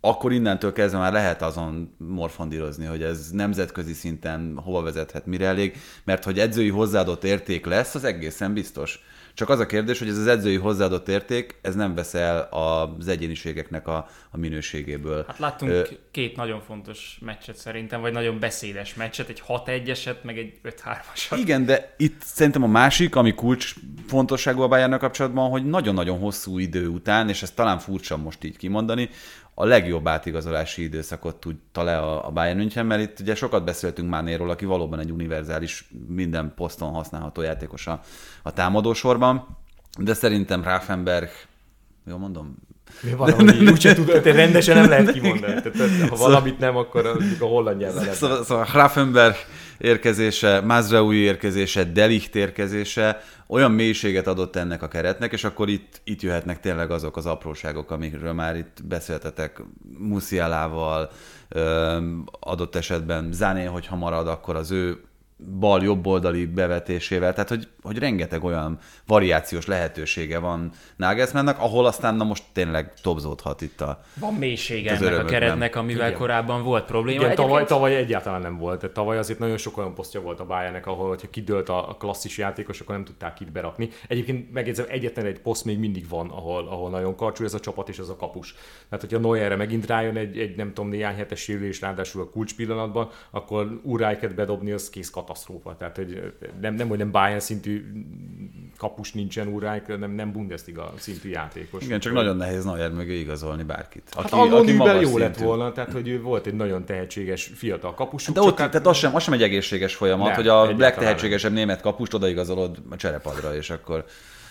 akkor innentől kezdve már lehet azon morfondírozni, hogy ez nemzetközi szinten hova vezethet, mire elég, mert hogy edzői hozzáadott érték lesz, az egészen biztos. Csak az a kérdés, hogy ez az edzői hozzáadott érték, ez nem vesz el az egyéniségeknek a, a minőségéből. Hát láttunk Ö... két nagyon fontos meccset szerintem, vagy nagyon beszédes meccset, egy 6-1-eset, meg egy 5-3-asat. Igen, de itt szerintem a másik, ami kulcs fontosságú a Bayernnek kapcsolatban, hogy nagyon-nagyon hosszú idő után, és ez talán furcsa most így kimondani, a legjobb átigazolási időszakot tudta le a, a Bayern München, mert itt ugye sokat beszéltünk már Néról, aki valóban egy univerzális, minden poszton használható játékos a, a támadósorban, de szerintem Raffenberg, jól mondom, mi valahogy [LAUGHS] úgy sem tudod, rendesen nem lehet kimondani. Tehát, ha valamit nem, akkor a holland nyelven Szóval, szóval Raffenberg érkezése, Mazraoui érkezése, Delicht érkezése olyan mélységet adott ennek a keretnek, és akkor itt, itt jöhetnek tényleg azok az apróságok, amikről már itt beszéltetek Musialával, adott esetben Zané, hogyha marad, akkor az ő bal oldali bevetésével, tehát hogy, hogy rengeteg olyan variációs lehetősége van Nagelsmannnak, ahol aztán na most tényleg topzódhat itt a Van mélysége ennek a keretnek, amivel Igen. korábban volt probléma. Igen, tavaly, tavaly egyáltalán nem volt. Tehát tavaly azért nagyon sok olyan posztja volt a Bayernnek, ahol hogyha kidőlt a klasszis játékos, akkor nem tudták itt berakni. Egyébként megjegyzem, egyetlen egy poszt még mindig van, ahol, ahol nagyon karcsú ez a csapat és ez a kapus. Tehát, hogyha Neuerre megint rájön egy, egy nem tudom, néhány hetes sérülés, ráadásul a kulcs pillanatban, akkor Urájket bedobni, az kész katasztrófa. Tehát, hogy nem, nem, hogy nem Bayern szintű kapus nincsen úráik, nem, nem Bundesliga szintű játékos. Igen, csak nagyon nehéz Neuer mögé igazolni bárkit. Aki, hát aki magas jó szintű. lett volna, tehát hogy ő volt egy nagyon tehetséges fiatal kapus. De ott, hát... tehát az sem, az sem egy egészséges folyamat, nem, hogy a legtehetségesebb német kapust odaigazolod a cserepadra, és akkor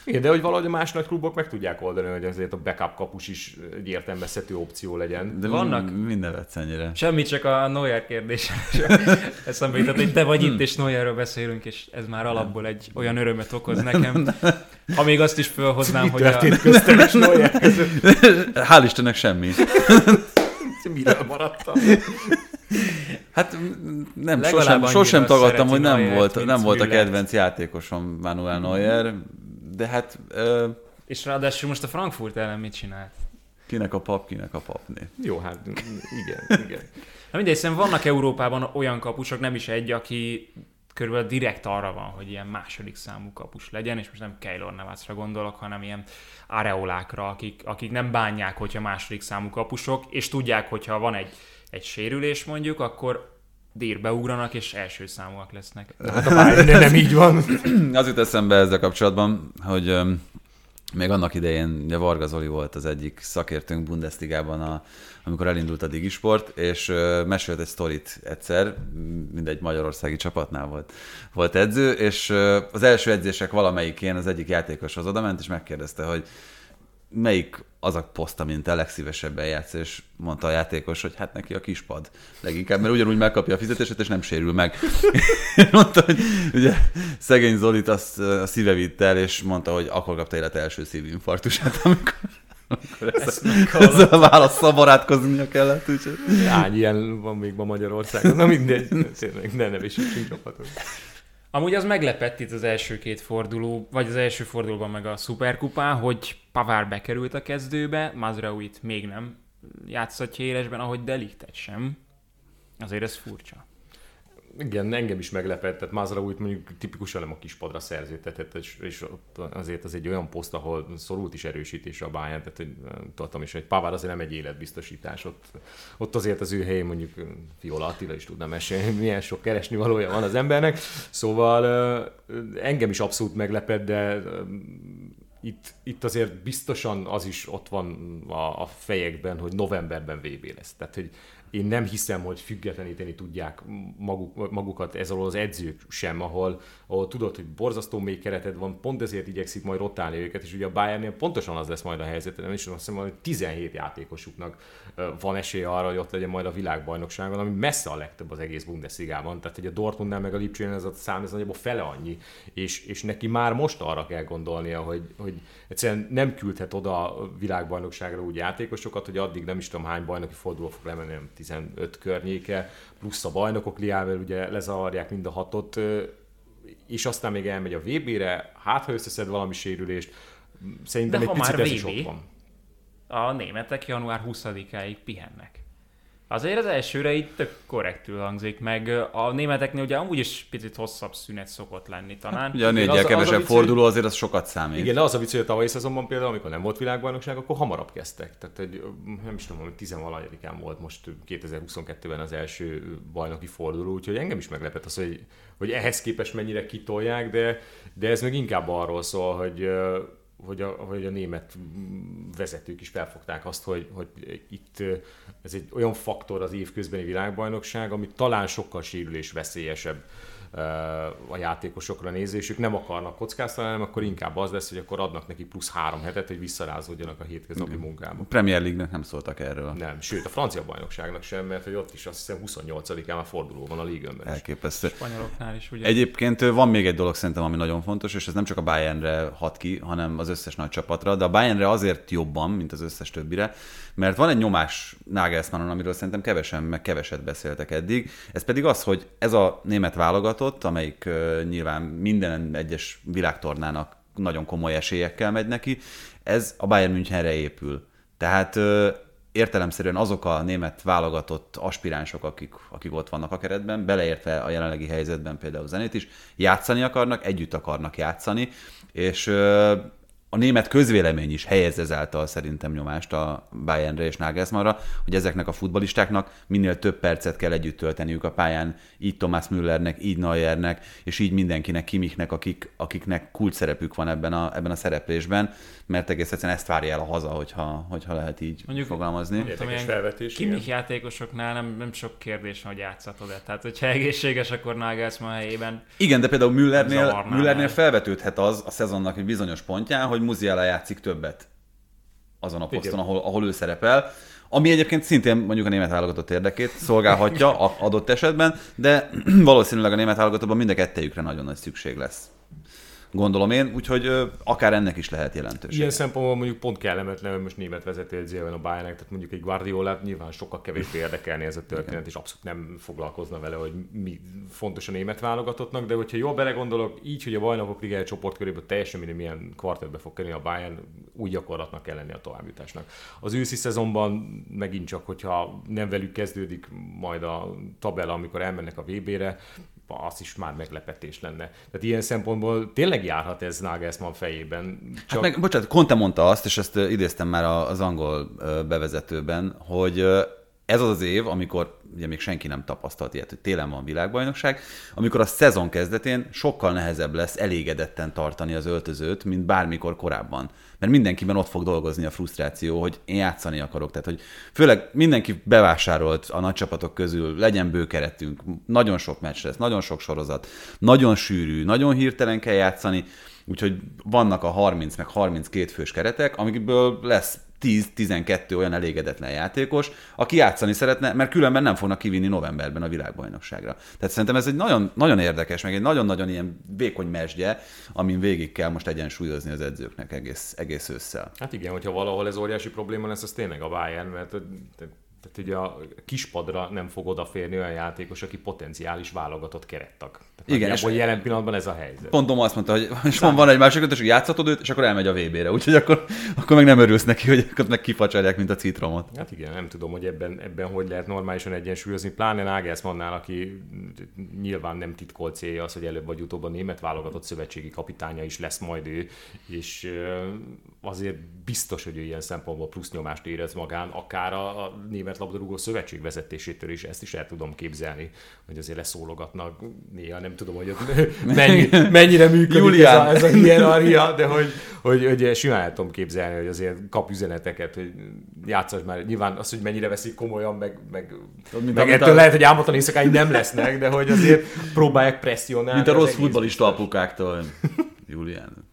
igen, de hogy valahogy a más nagy klubok meg tudják oldani, hogy azért a backup kapus is egy értelmezhető opció legyen. De vannak... Minden vetsz ennyire. Semmi, csak a Neuer kérdése. [LAUGHS] Eszembe jutott, hogy te vagy itt, és Neuerről beszélünk, és ez már alapból egy olyan örömet okoz nekem. Ha még azt is felhoznám, hogy a... köztem és Neuer [LAUGHS] Hál' Istennek semmi. [LAUGHS] Miről maradtam? Hát nem, sosem, sosem tagadtam, hogy nem volt, nem volt a kedvenc játékosom Manuel Neuer, de hát... Ö... És ráadásul most a Frankfurt ellen mit csinált? Kinek a pap, kinek a papné. Jó, hát igen, [LAUGHS] igen. Na mindegy, szerintem vannak Európában olyan kapusok, nem is egy, aki körülbelül direkt arra van, hogy ilyen második számú kapus legyen, és most nem Keylor Navasra gondolok, hanem ilyen areolákra, akik, akik nem bánják, hogyha második számú kapusok, és tudják, hogyha van egy, egy sérülés mondjuk, akkor dírbe ugranak, és első számúak lesznek. [LAUGHS] Hát a Bayern nem így van. Az jut eszembe ezzel kapcsolatban, hogy um, még annak idején ugye Varga Zoli volt az egyik szakértőnk Bundesligában, a, amikor elindult a Digisport, és uh, mesélt egy sztorit egyszer, mindegy magyarországi csapatnál volt, volt edző, és uh, az első edzések valamelyikén az egyik játékos az odament, és megkérdezte, hogy melyik az a poszt, amint te legszívesebben játsz, és mondta a játékos, hogy hát neki a kispad leginkább, mert ugyanúgy megkapja a fizetését, és nem sérül meg. [LAUGHS] [LAUGHS] mondta, hogy ugye szegény Zolit azt a szíve vitt el, és mondta, hogy akkor kapta élet első szívinfarktusát, [LAUGHS] amikor akkor ez, ezzel a válaszsal barátkoznia kellett. Úgyhogy... Hány ilyen van még ma Magyarországon? Na mindegy, tényleg ne nevésítsünk csapatot. Amúgy az meglepett itt az első két forduló, vagy az első fordulóban meg a szuperkupán, hogy Pavár bekerült a kezdőbe, Mazrauit még nem játszhatja élesben, ahogy Deliktet sem. Azért ez furcsa igen, engem is meglepett, tehát Mazraoui mondjuk tipikusan nem a kispadra szerződtetett, és, és azért az egy olyan poszt, ahol szorult is erősítés a Bayern, tehát hogy tudtam is, hogy Pavár azért nem egy életbiztosítás, ott, ott azért az ő helyén mondjuk Fiola Attila is tudna mesélni, [LAUGHS] milyen sok keresni valója van az embernek, szóval engem is abszolút meglepett, de itt, itt azért biztosan az is ott van a, a fejekben, hogy novemberben VB lesz. Tehát, hogy én nem hiszem, hogy függetleníteni tudják maguk, magukat ez alól az edzők sem, ahol, ahol tudod, hogy borzasztó még kereted van, pont ezért igyekszik majd rotálni őket, és ugye a Bayernnél pontosan az lesz majd a helyzet, nem is azt hiszem, hogy 17 játékosuknak van esélye arra, hogy ott legyen majd a világbajnokságon, ami messze a legtöbb az egész Bundesligában. Tehát, hogy a Dortmundnál meg a Lipcsén ez a szám, ez nagyjából fele annyi, és, és neki már most arra kell gondolnia, hogy, hogy egyszerűen nem küldhet oda a világbajnokságra úgy játékosokat, hogy addig nem is tudom hány bajnoki forduló fog lemenni, 15 környéke, plusz a bajnokok liával ugye lezavarják mind a hatot, és aztán még elmegy a VB-re, hát ha összeszed valami sérülést, szerintem De egy picit ez is ott van. A németek január 20-áig pihennek. Azért az elsőre itt tök korrektül hangzik, meg a németeknél ugye amúgy is picit hosszabb szünet szokott lenni talán. Hát, ugye a négyel kevesebb az forduló azért az sokat számít. Igen, de az a vicc, hogy a tavalyi szezonban például, amikor nem volt világbajnokság, akkor hamarabb kezdtek. Tehát egy, nem is tudom, hogy tizenvalahanyadikán volt most 2022-ben az első bajnoki forduló, úgyhogy engem is meglepett az, hogy, hogy ehhez képest mennyire kitolják, de, de ez meg inkább arról szól, hogy hogy a, hogy a német vezetők is felfogták azt, hogy, hogy itt ez egy olyan faktor az év közbeni világbajnokság, ami talán sokkal sérülés veszélyesebb a játékosokra nézésük nem akarnak kockáztatni, hanem akkor inkább az lesz, hogy akkor adnak neki plusz három hetet, hogy visszarázódjanak a hétköznapi munkába. A Premier League-nek nem szóltak erről. Nem, sőt a francia bajnokságnak sem, mert hogy ott is azt hiszem 28-án már forduló van a Ligönben. Elképesztő. Spanyoloknál is ugye. Egyébként van még egy dolog szerintem, ami nagyon fontos, és ez nem csak a Bayernre hat ki, hanem az összes nagy csapatra, de a Bayernre azért jobban, mint az összes többire, mert van egy nyomás Nagelsmannon, amiről szerintem kevesen, meg keveset beszéltek eddig. Ez pedig az, hogy ez a német válogatott, amelyik nyilván minden egyes világtornának nagyon komoly esélyekkel megy neki, ez a Bayern Münchenre épül. Tehát értelemszerűen azok a német válogatott aspiránsok, akik, akik ott vannak a keretben, beleértve a jelenlegi helyzetben például Zenét is, játszani akarnak, együtt akarnak játszani, és a német közvélemény is helyez ezáltal szerintem nyomást a Bayernre és Nagelsmannra, hogy ezeknek a futbalistáknak minél több percet kell együtt tölteniük a pályán, így Thomas Müllernek, így Neuernek, és így mindenkinek, Kimiknek, akik, akiknek kult szerepük van ebben a, ebben a szereplésben, mert egész egyszerűen ezt várja el a haza, hogyha, hogyha lehet így Mondjuk, fogalmazni. Érdekes felvetés. Kimik játékosoknál nem, nem sok kérdés van, hogy játszhatod-e. Tehát, hogyha egészséges, akkor Nagelsmann helyében. Igen, de például Müllernél, Müllernél felvetődhet az a szezonnak egy bizonyos pontján, hogy Muziala játszik többet azon a poszton, ahol, ahol ő szerepel. Ami egyébként szintén mondjuk a német válogatott érdekét szolgálhatja adott esetben, de [CLEARS THROAT] valószínűleg a német válogatottban mind a kettejükre nagyon nagy szükség lesz gondolom én, úgyhogy akár ennek is lehet jelentőség. Ilyen szempontból mondjuk pont kellemetlen, hogy most német vezetőedzője a Bayernnek, tehát mondjuk egy Guardiola nyilván sokkal kevésbé érdekelni ez a történet, Igen. és abszolút nem foglalkozna vele, hogy mi fontos a német válogatottnak, de hogyha jól belegondolok, így, hogy a bajnokok ligája csoportköréből teljesen minden milyen kvartetbe fog kerülni a Bayern, úgy gyakorlatnak kell lenni a továbbjutásnak. Az őszi szezonban megint csak, hogyha nem velük kezdődik majd a tabella, amikor elmennek a VB-re, az is már meglepetés lenne. Tehát ilyen szempontból tényleg járhat ez Nagelsmann fejében. Hát csak... Hát meg, bocsánat, Conte mondta azt, és ezt idéztem már az angol bevezetőben, hogy ez az az év, amikor ugye még senki nem tapasztalt ilyet, hogy télen van világbajnokság, amikor a szezon kezdetén sokkal nehezebb lesz elégedetten tartani az öltözőt, mint bármikor korábban. Mert mindenkiben ott fog dolgozni a frusztráció, hogy én játszani akarok. Tehát, hogy főleg mindenki bevásárolt a nagy csapatok közül, legyen bőkeretünk, nagyon sok meccs lesz, nagyon sok sorozat, nagyon sűrű, nagyon hirtelen kell játszani, úgyhogy vannak a 30 meg 32 fős keretek, amikből lesz 10-12 olyan elégedetlen játékos, aki játszani szeretne, mert különben nem fognak kivinni novemberben a világbajnokságra. Tehát szerintem ez egy nagyon, nagyon érdekes, meg egy nagyon-nagyon ilyen vékony mesdje, amin végig kell most egyensúlyozni az edzőknek egész, egész ősszel. Hát igen, hogyha valahol ez óriási probléma lesz, az tényleg a Bayern, mert tehát ugye a kispadra nem fog odaférni olyan játékos, aki potenciális válogatott kerettag. Tehát Igen, és jelen pillanatban ez a helyzet. Pont Doma azt mondta, hogy [LAUGHS] és van, van egy másik ötös, hogy játszhatod őt, és akkor elmegy a VB-re. Úgyhogy akkor, akkor meg nem örülsz neki, hogy akkor meg kifacsarják, mint a citromot. Hát igen, nem tudom, hogy ebben, ebben hogy lehet normálisan egyensúlyozni. Pláne Nagelsmannnál, aki nyilván nem titkolt célja az, hogy előbb vagy utóbb a német válogatott szövetségi kapitánya is lesz majd ő, és azért biztos, hogy ő ilyen szempontból plusz nyomást érez magán, akár a, a német labdarúgó szövetség vezetésétől is, ezt is el tudom képzelni, hogy azért leszólogatnak néha, nem tudom, hogy [LAUGHS] mennyi, mennyire működik ez a, ez a hierarchia, de hogy, hogy, hogy simán el tudom képzelni, hogy azért kap üzeneteket, hogy játszás már, nyilván az, hogy mennyire veszik komolyan, meg, meg, Mint meg ettől a... lehet, hogy álmatlan éjszakáig nem lesznek, de hogy azért próbálják presszionálni. Mint a rossz futballista apukáktól. Julián,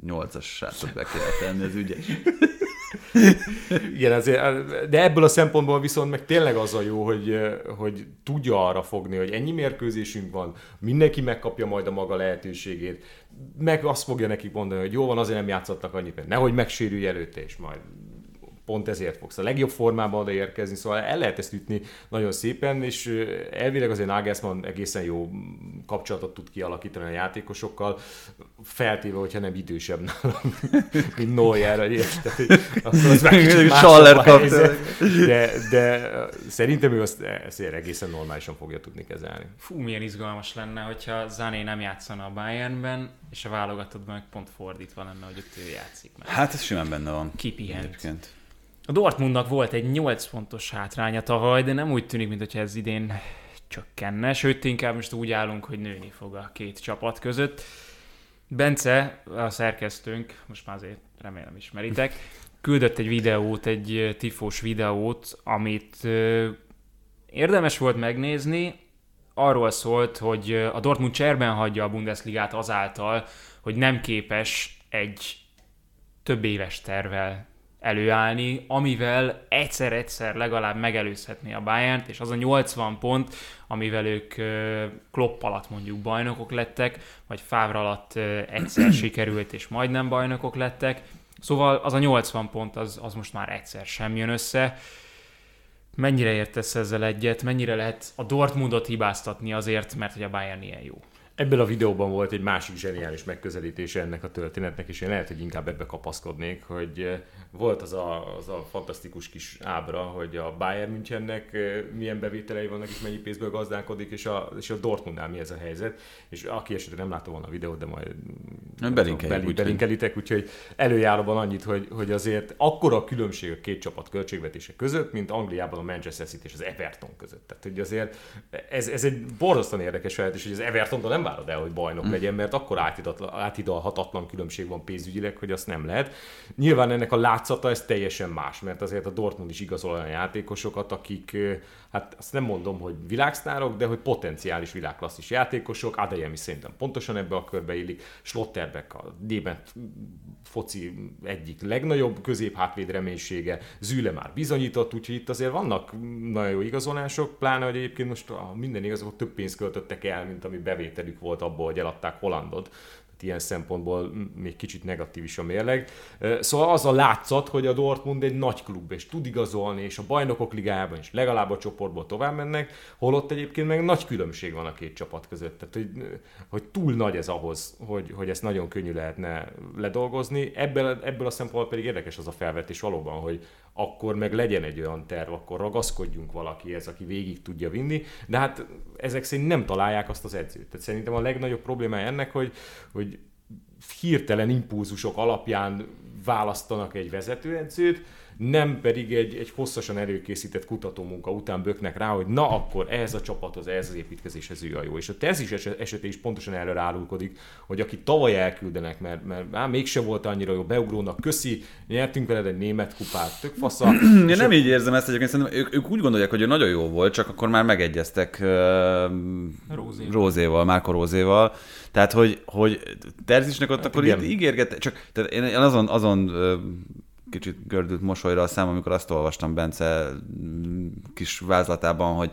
nyolcas srácot be kell tenni, az ügyes. Igen, azért, de ebből a szempontból viszont meg tényleg az a jó, hogy, hogy tudja arra fogni, hogy ennyi mérkőzésünk van, mindenki megkapja majd a maga lehetőségét, meg azt fogja nekik mondani, hogy jó van, azért nem játszottak annyit, mert nehogy megsérülj előtte, és majd pont ezért fogsz a legjobb formában odaérkezni, szóval el lehet ezt ütni nagyon szépen, és elvileg azért Nagelsmann egészen jó kapcsolatot tud kialakítani a játékosokkal, feltéve, hogyha nem idősebb nálam, [LAUGHS] mint Neuer, vagy már kicsit de, de szerintem ő azt, ezt egészen normálisan fogja tudni kezelni. Fú, milyen izgalmas lenne, hogyha Zané nem játszana a Bayernben, és a válogatottban meg pont fordítva lenne, hogy ott ő játszik. Meg. Hát ez simán benne van. Kipihent. Egyébként. A Dortmundnak volt egy 8 pontos hátránya tavaly, de nem úgy tűnik, mintha ez idén csökkenne, sőt inkább most úgy állunk, hogy nőni fog a két csapat között. Bence, a szerkesztőnk, most már azért remélem ismeritek, [LAUGHS] küldött egy videót, egy tifós videót, amit érdemes volt megnézni, arról szólt, hogy a Dortmund cserben hagyja a Bundesligát azáltal, hogy nem képes egy több éves tervel előállni, amivel egyszer-egyszer legalább megelőzhetné a bayern és az a 80 pont, amivel ők Klopp alatt mondjuk bajnokok lettek, vagy Fávr alatt egyszer [CLEARS THROAT] sikerült, és majdnem bajnokok lettek. Szóval az a 80 pont az, az most már egyszer sem jön össze. Mennyire értesz ezzel egyet? Mennyire lehet a Dortmundot hibáztatni azért, mert hogy a Bayern ilyen jó? Ebben a videóban volt egy másik zseniális megközelítése ennek a történetnek, és én lehet, hogy inkább ebbe kapaszkodnék, hogy volt az a, az a fantasztikus kis ábra, hogy a Bayern Münchennek milyen bevételei vannak és mennyi pénzből gazdálkodik, és a, és a Dortmundnál mi ez a helyzet. És aki esetleg nem látta volna a videót, de majd belinkeljük, belin, belinkelitek, úgyhogy előjáróban annyit, hogy, hogy azért akkora a különbség a két csapat költségvetése között, mint Angliában a Manchester City és az Everton között. Tehát, hogy azért ez, ez egy borzasztóan érdekes és hogy az everton nem várod el, hogy bajnok mm. legyen, mert akkor átidalhatatlan különbség van pénzügyileg, hogy azt nem lehet. Nyilván ennek a látszata ez teljesen más, mert azért a Dortmund is igazol olyan játékosokat, akik, hát azt nem mondom, hogy világsztárok, de hogy potenciális világklasszis játékosok. Adeyemi szerintem pontosan ebbe a körbe illik. Schlotterbeck a német foci egyik legnagyobb középhátvéd reménysége, Züle már bizonyított, úgyhogy itt azért vannak nagyon jó igazolások, pláne, hogy egyébként most a minden igazok több pénzt költöttek el, mint ami bevételük volt abból, hogy eladták Hollandot ilyen szempontból még kicsit negatív is a mérleg. Szóval az a látszat, hogy a Dortmund egy nagy klub, és tud igazolni, és a bajnokok ligájában is legalább a csoportból tovább mennek, holott egyébként meg nagy különbség van a két csapat között. Tehát, hogy, hogy túl nagy ez ahhoz, hogy, hogy ezt nagyon könnyű lehetne ledolgozni. Ebből, ebből a szempontból pedig érdekes az a felvetés valóban, hogy akkor meg legyen egy olyan terv, akkor ragaszkodjunk valakihez, aki végig tudja vinni, de hát ezek szerint nem találják azt az edzőt. Tehát szerintem a legnagyobb problémája ennek, hogy, hogy hirtelen impulzusok alapján választanak egy vezetőedzőt, nem pedig egy, egy hosszasan előkészített kutatómunka után böknek rá, hogy na akkor ez a csapathoz, ez az építkezéshez ő a jó. És a tezis esete is pontosan erre rálulkodik, hogy aki tavaly elküldenek, mert, mert á, mégse volt annyira jó, beugrónak, köszi, nyertünk veled egy német kupát, tök fasza. [CLEARS THROAT] Én nem így érzem ezt, egyébként szerintem ők, ők úgy gondolják, hogy ő nagyon jó volt, csak akkor már megegyeztek uh, Rózéval. Rózéval, Márko Rózéval. Tehát, hogy, hogy Terzisnek ott hát akkor igen. ígérget, csak tehát én azon, azon kicsit gördült mosolyra a szám, amikor azt olvastam Bence kis vázlatában, hogy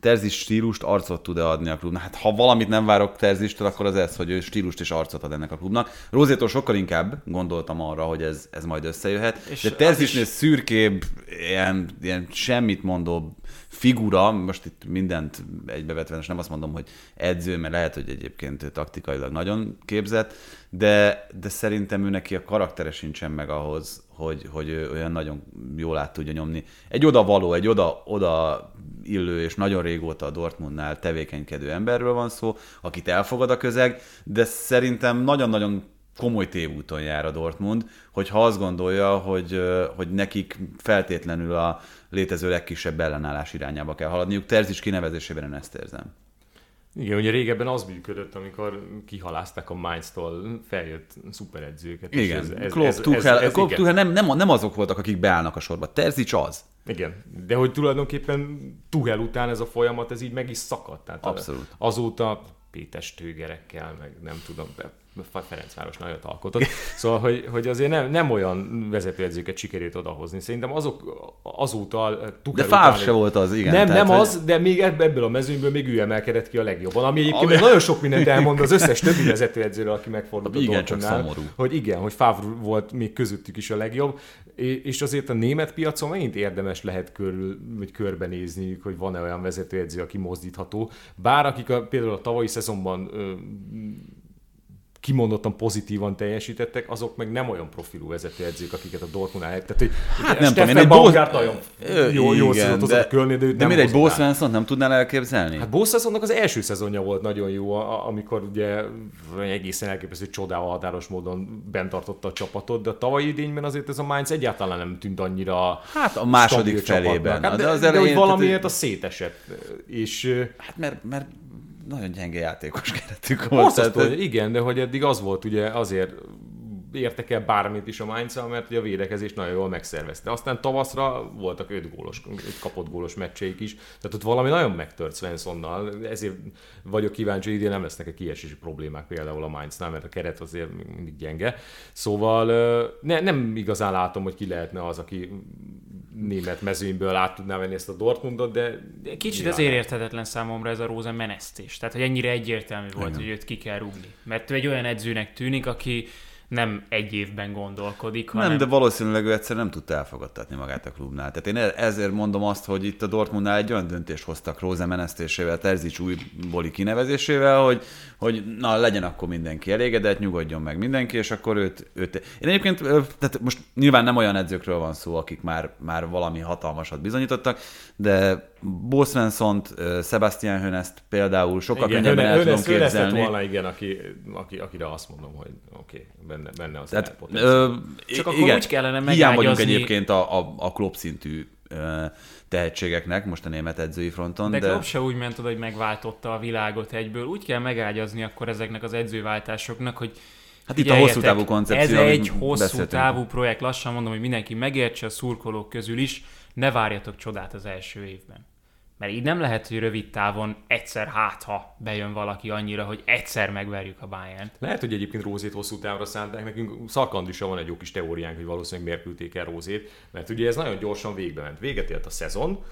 Terzis stílust, arcot tud-e adni a klubnak? Hát ha valamit nem várok Terzistől, akkor az ez, hogy ő stílust és arcot ad ennek a klubnak. Rózétól sokkal inkább gondoltam arra, hogy ez, ez majd összejöhet, és de Terzisnél is... szürkébb, ilyen, ilyen semmit mondó figura, most itt mindent egybevetve, és nem azt mondom, hogy edző, mert lehet, hogy egyébként taktikailag nagyon képzett, de, de szerintem ő neki a karaktere sincsen meg ahhoz, hogy, hogy ő olyan nagyon jól át tudja nyomni. Egy oda való, egy oda, oda illő és nagyon régóta a Dortmundnál tevékenykedő emberről van szó, akit elfogad a közeg, de szerintem nagyon-nagyon komoly tévúton jár a Dortmund, hogyha azt gondolja, hogy, hogy nekik feltétlenül a létező legkisebb ellenállás irányába kell haladniuk. Terzics kinevezésében én ezt érzem. Igen, ugye régebben az működött, amikor kihalázták a Mainz-tól feljött szuperedzőket. Igen, ez, ez, Klopp, Tuchel, ez, ez, Klopp, Tuchel nem, nem, nem azok voltak, akik beállnak a sorba. Terzics az. Igen, de hogy tulajdonképpen Tuchel után ez a folyamat, ez így meg is szakadt. Tehát Abszolút. Azóta Pétes tőgerekkel, meg nem tudom, Ferencváros nagyot alkotott. Szóval, hogy, hogy azért nem, nem olyan vezetőedzőket sikerült odahozni. Szerintem azok azóta... De Fáv se volt az, igen. Nem, tehát, nem hogy... az, de még ebből a mezőnyből még ő emelkedett ki a legjobban. Ami egyébként ami... nagyon sok mindent elmond az összes többi [LAUGHS] vezetőedzőről, aki megfordult a Igen, csak szomorú. Hogy igen, hogy Fáv volt még közöttük is a legjobb. És azért a német piacon megint érdemes lehet körül, vagy körbenézni, hogy van-e olyan vezetőedző, aki mozdítható. Bár akik a, például a tavalyi szezonban kimondottan pozitívan teljesítettek, azok meg nem olyan profilú vezetőedzők, akiket a Dortmund állt. Tehát, hogy hát nem tudom, én egy Baumgart nagyon jó, jó igen, de, a Kölni, de, de mire egy Bo nem tudnál elképzelni? Hát Bo az első szezonja volt nagyon jó, amikor ugye egészen elképesztő csodával határos módon bent tartotta a csapatot, de a tavalyi idényben azért ez a Mainz egyáltalán nem tűnt annyira Hát a második felében. Hát, de, de, az de, de hogy valamiért a szétesett. És, hát mert, mert nagyon gyenge játékos keretük volt. tehát, hogy igen, de hogy eddig az volt ugye azért értek el bármit is a mainz mert ugye a védekezés nagyon jól megszervezte. Aztán tavaszra voltak öt gólos, öt kapott gólos meccseik is, tehát ott valami nagyon megtört Svenssonnal, ezért vagyok kíváncsi, hogy idén nem lesznek a kiesési problémák például a mainz mert a keret azért mindig gyenge. Szóval ne, nem igazán látom, hogy ki lehetne az, aki német mezőnyből át tudná venni ezt a Dortmundot, de... Kicsit nyilván... azért érthetetlen számomra ez a Róza menesztés. Tehát, hogy ennyire egyértelmű volt, Igen. hogy őt ki kell rúgni. Mert ő egy olyan edzőnek tűnik, aki nem egy évben gondolkodik, hanem... Nem, de valószínűleg ő egyszer nem tudta elfogadtatni magát a klubnál. Tehát én e- ezért mondom azt, hogy itt a Dortmundnál egy olyan döntést hoztak Róze menesztésével, Terzics újbóli kinevezésével, hogy, hogy na legyen akkor mindenki elégedett, nyugodjon meg mindenki, és akkor őt, őt... Én egyébként, tehát most nyilván nem olyan edzőkről van szó, akik már, már valami hatalmasat bizonyítottak, de Bo Svensson-t, Sebastian Höneszt például sokkal igen, könnyebben el tudom képzelni. volna, igen, aki, aki, akire azt mondom, hogy oké, okay, benne, benne az Tehát, ö, Csak akkor igen, úgy kellene megágyazni. Hiány vagyunk egyébként a, a, a klub szintű tehetségeknek most a német edzői fronton. De, de... Klopp se úgy ment oda, hogy megváltotta a világot egyből. Úgy kell megágyazni akkor ezeknek az edzőváltásoknak, hogy Hát itt a hosszú távú koncepció. Ez egy hosszú beszéltünk. távú projekt, lassan mondom, hogy mindenki megértse a szurkolók közül is, ne várjatok csodát az első évben. Mert így nem lehet, hogy rövid távon egyszer hát, ha bejön valaki annyira, hogy egyszer megverjük a bayern Lehet, hogy egyébként Rózét hosszú távra szánták. Nekünk Szarkandisra van egy jó kis teóriánk, hogy valószínűleg miért küldték el Rózét, mert ugye ez nagyon gyorsan végbe ment. Véget ért a szezon,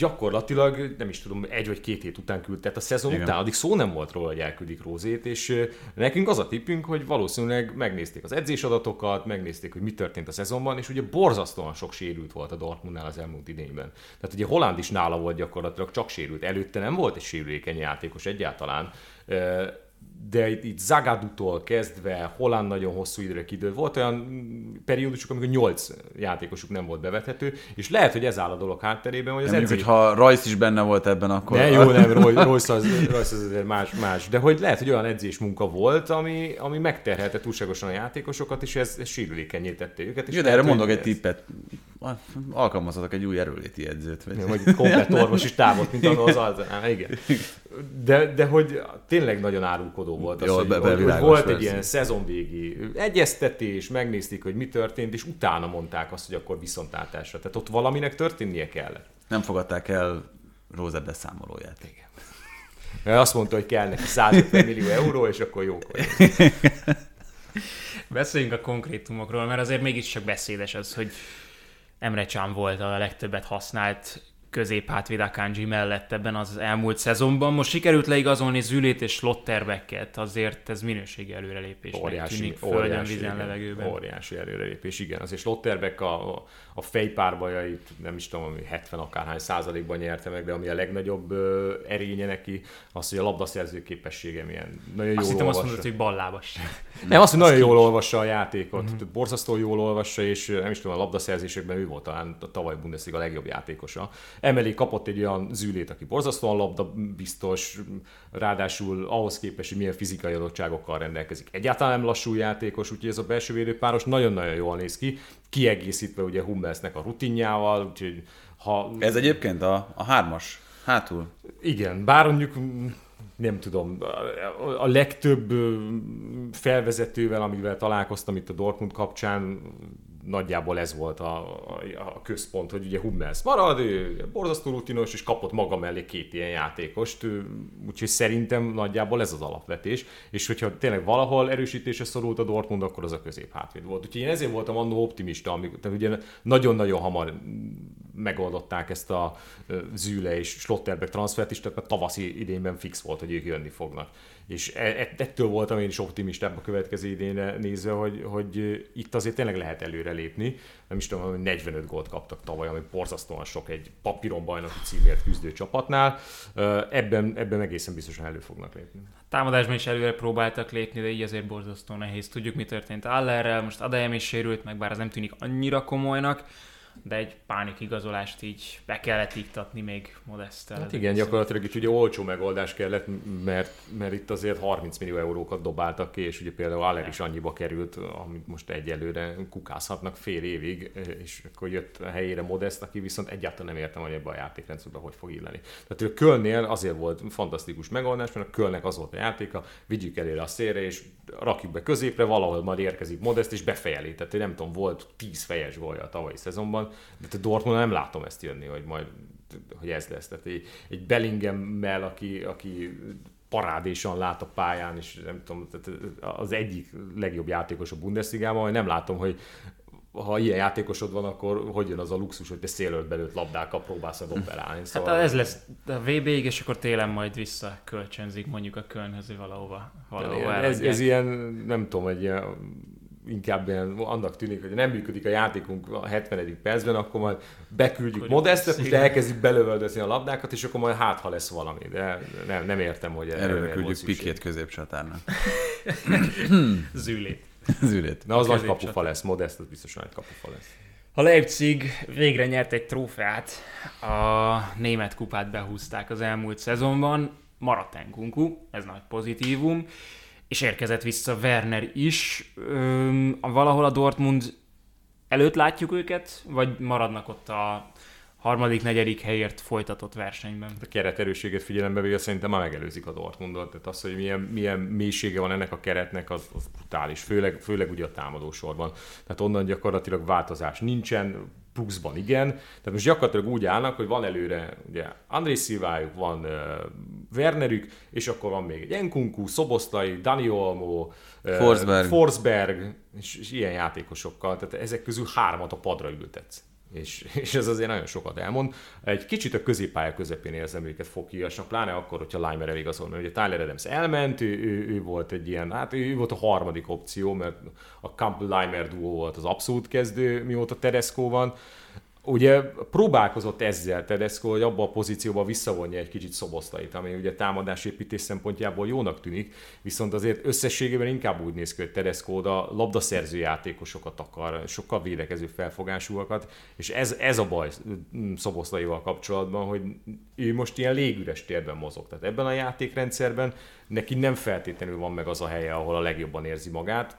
gyakorlatilag, nem is tudom, egy vagy két hét után küldte, tehát a szezon Igen. után, addig szó nem volt róla, hogy elküldik Rózét, és nekünk az a tippünk, hogy valószínűleg megnézték az edzésadatokat, megnézték, hogy mi történt a szezonban, és ugye borzasztóan sok sérült volt a Dortmundnál az elmúlt idényben. Tehát ugye Holland is nála volt gyakorlatilag, csak sérült. Előtte nem volt egy sérülékeny játékos egyáltalán de itt, itt Zagadutól kezdve Holland nagyon hosszú időre kidőlt. Volt olyan periódusok, amikor nyolc játékosuk nem volt bevethető, és lehet, hogy ez áll a dolog hátterében, hogy az nem, edzés... ha Royce is benne volt ebben, akkor... Ne, jó, nem, Royce az, Royce az azért más, más, de hogy lehet, hogy olyan edzés munka volt, ami, ami megterhelte túlságosan a játékosokat, és ez, ez sérülékenyé tette őket. És jó, de erre mondok egy tippet. Alkalmazhatok egy új erőléti edzőt. Vagy, vagy komplet [LAUGHS] orvos is távot, mint az az. Igen. De, de hogy tényleg nagyon árulkodó volt az, Jó, hogy, be, hogy, hogy volt egy ilyen szezonvégi egyeztetés, megnézték, hogy mi történt, és utána mondták azt, hogy akkor viszontlátásra. Tehát ott valaminek történnie kellett. Nem fogadták el Róza beszámolóját. Igen. Mert azt mondta, hogy kell neki 150 millió euró, és akkor jó. Beszéljünk a konkrétumokról, mert azért mégiscsak beszédes az, hogy Emre Can volt a legtöbbet használt középhátvéd Akanji mellett ebben az elmúlt szezonban. Most sikerült leigazolni Zülét és Slotterbecket, azért ez minőségi előrelépés. Óriási, tűnik, földön, óriási, vízen, levegőben. Óriási előrelépés, igen. Azért Slotterbeck a, a fejpárbajait nem is tudom, 70 akárhány százalékban nyerte meg, de ami a legnagyobb ö, erénye neki, az, hogy a labdaszerző képessége milyen. Nagyon azt hittem azt mondod, hogy ballábas. Nem, azt, hogy nagyon jól olvassa a játékot, mm-hmm. borzasztó jól olvassa, és nem is tudom, a labdaszerzésekben ő volt talán a tavaly Bundesliga a legjobb játékosa. Emellé kapott egy olyan zűlét, aki borzasztóan labda biztos, ráadásul ahhoz képest, hogy milyen fizikai adottságokkal rendelkezik. Egyáltalán nem lassú játékos, úgyhogy ez a belső védőpáros nagyon-nagyon jól néz ki, kiegészítve ugye Hummelsnek a rutinjával, úgyhogy ha... Ez egyébként a, a hármas hátul? Igen, bár mondjuk nem tudom, a legtöbb felvezetővel, amivel találkoztam itt a Dortmund kapcsán, nagyjából ez volt a, a, a központ, hogy ugye Hummels marad, ő borzasztó rutinos, és kapott maga mellé két ilyen játékost, úgyhogy szerintem nagyjából ez az alapvetés, és hogyha tényleg valahol erősítése szorult a Dortmund, akkor az a középhátvéd volt. Úgyhogy én ezért voltam annó optimista, amikor, tehát ugye nagyon-nagyon hamar megoldották ezt a Züle és Slotterbeck transfert is, tehát a tavaszi idényben fix volt, hogy ők jönni fognak és e, e, ettől voltam én is optimistább a következő idénre nézve, hogy, hogy itt azért tényleg lehet előrelépni. Nem is tudom, hogy 45 gólt kaptak tavaly, ami borzasztóan sok egy papíron bajnoki címért küzdő csapatnál. Ebben, ebben egészen biztosan elő fognak lépni. Támadásban is előre próbáltak lépni, de így azért borzasztó nehéz. Tudjuk, mi történt Allerrel, most Adayem is sérült, meg bár az nem tűnik annyira komolynak de egy pánik igazolást így be kellett iktatni még Modestel. Hát igen, gyakorlatilag itt ugye olcsó megoldás kellett, mert, mert itt azért 30 millió eurókat dobáltak ki, és ugye például Aller is annyiba került, amit most egyelőre kukázhatnak fél évig, és akkor jött a helyére Modest, aki viszont egyáltalán nem értem, hogy ebbe a játékrendszerben hogy fog illeni. Tehát a Kölnél azért volt fantasztikus megoldás, mert a Kölnek az volt a játéka, vigyük elére a szélre, és rakjuk be középre, valahol majd érkezik Modest, és befejeli. Tehát nem tudom, volt 10 fejes gólja a tavalyi szezonban, de a Dortmund nem látom ezt jönni, hogy majd hogy ez lesz. Tehát egy, egy Bellingham-mel, aki, aki parádésan lát a pályán, és nem tudom, tehát az egyik legjobb játékos a Bundesligában, hogy nem látom, hogy ha ilyen játékosod van, akkor hogy jön az a luxus, hogy te szélölt belőtt labdákkal próbálsz operálni. Szóval... Hát ez lesz a VB-ig, és akkor télen majd visszakölcsönzik mondjuk a Kölnhöz valahova. valahova ez, ez, ilyen, nem tudom, egy ilyen inkább ilyen, annak tűnik, hogy nem működik a játékunk a 70. percben, akkor majd beküldjük Modestet, és elkezdjük belövöldözni a labdákat, és akkor majd hát, ha lesz valami. De nem, nem értem, hogy erre küldjük Pikét középcsatárnak. [COUGHS] Zülét. [COUGHS] Zülét. Na az nagy kapufa lesz, Modest az biztos nagy kapufa lesz. A Leipzig végre nyert egy trófeát, a német kupát behúzták az elmúlt szezonban, maradt Enkunku, ez nagy pozitívum, és érkezett vissza Werner is. Üm, valahol a Dortmund előtt látjuk őket, vagy maradnak ott a harmadik, negyedik helyért folytatott versenyben. A kereterőséget figyelembe véve szerintem már megelőzik a Dortmundot. Tehát az, hogy milyen, milyen mélysége van ennek a keretnek, az, az brutális. Főleg, főleg ugye a támadósorban. Tehát onnan gyakorlatilag változás nincsen, pluszban igen. Tehát most gyakorlatilag úgy állnak, hogy van előre ugye André Szilvájuk, van uh, Wernerük, és akkor van még egy Enkunku, Szoboszlai, Dani Olmo, uh, Forsberg, Forsberg és, és, ilyen játékosokkal. Tehát ezek közül hármat a padra ültetsz és, [LAUGHS] és ez azért nagyon sokat elmond. Egy kicsit a középpálya közepén érzem őket foghíjasnak, pláne akkor, hogyha Leimer eligazol, mert ugye Tyler Adams elment, ő, ő, ő, volt egy ilyen, hát ő volt a harmadik opció, mert a Campbell-Leimer duo volt az abszolút kezdő, mióta Tedesco van, Ugye próbálkozott ezzel Tedesco, hogy abba a pozícióba visszavonja egy kicsit szoboszlait, ami ugye támadásépítés szempontjából jónak tűnik, viszont azért összességében inkább úgy néz ki, hogy Tedesco oda labdaszerző játékosokat akar, sokkal védekező felfogásúakat, és ez, ez a baj szoboszlaival kapcsolatban, hogy ő most ilyen légüres térben mozog. Tehát ebben a játékrendszerben neki nem feltétlenül van meg az a helye, ahol a legjobban érzi magát.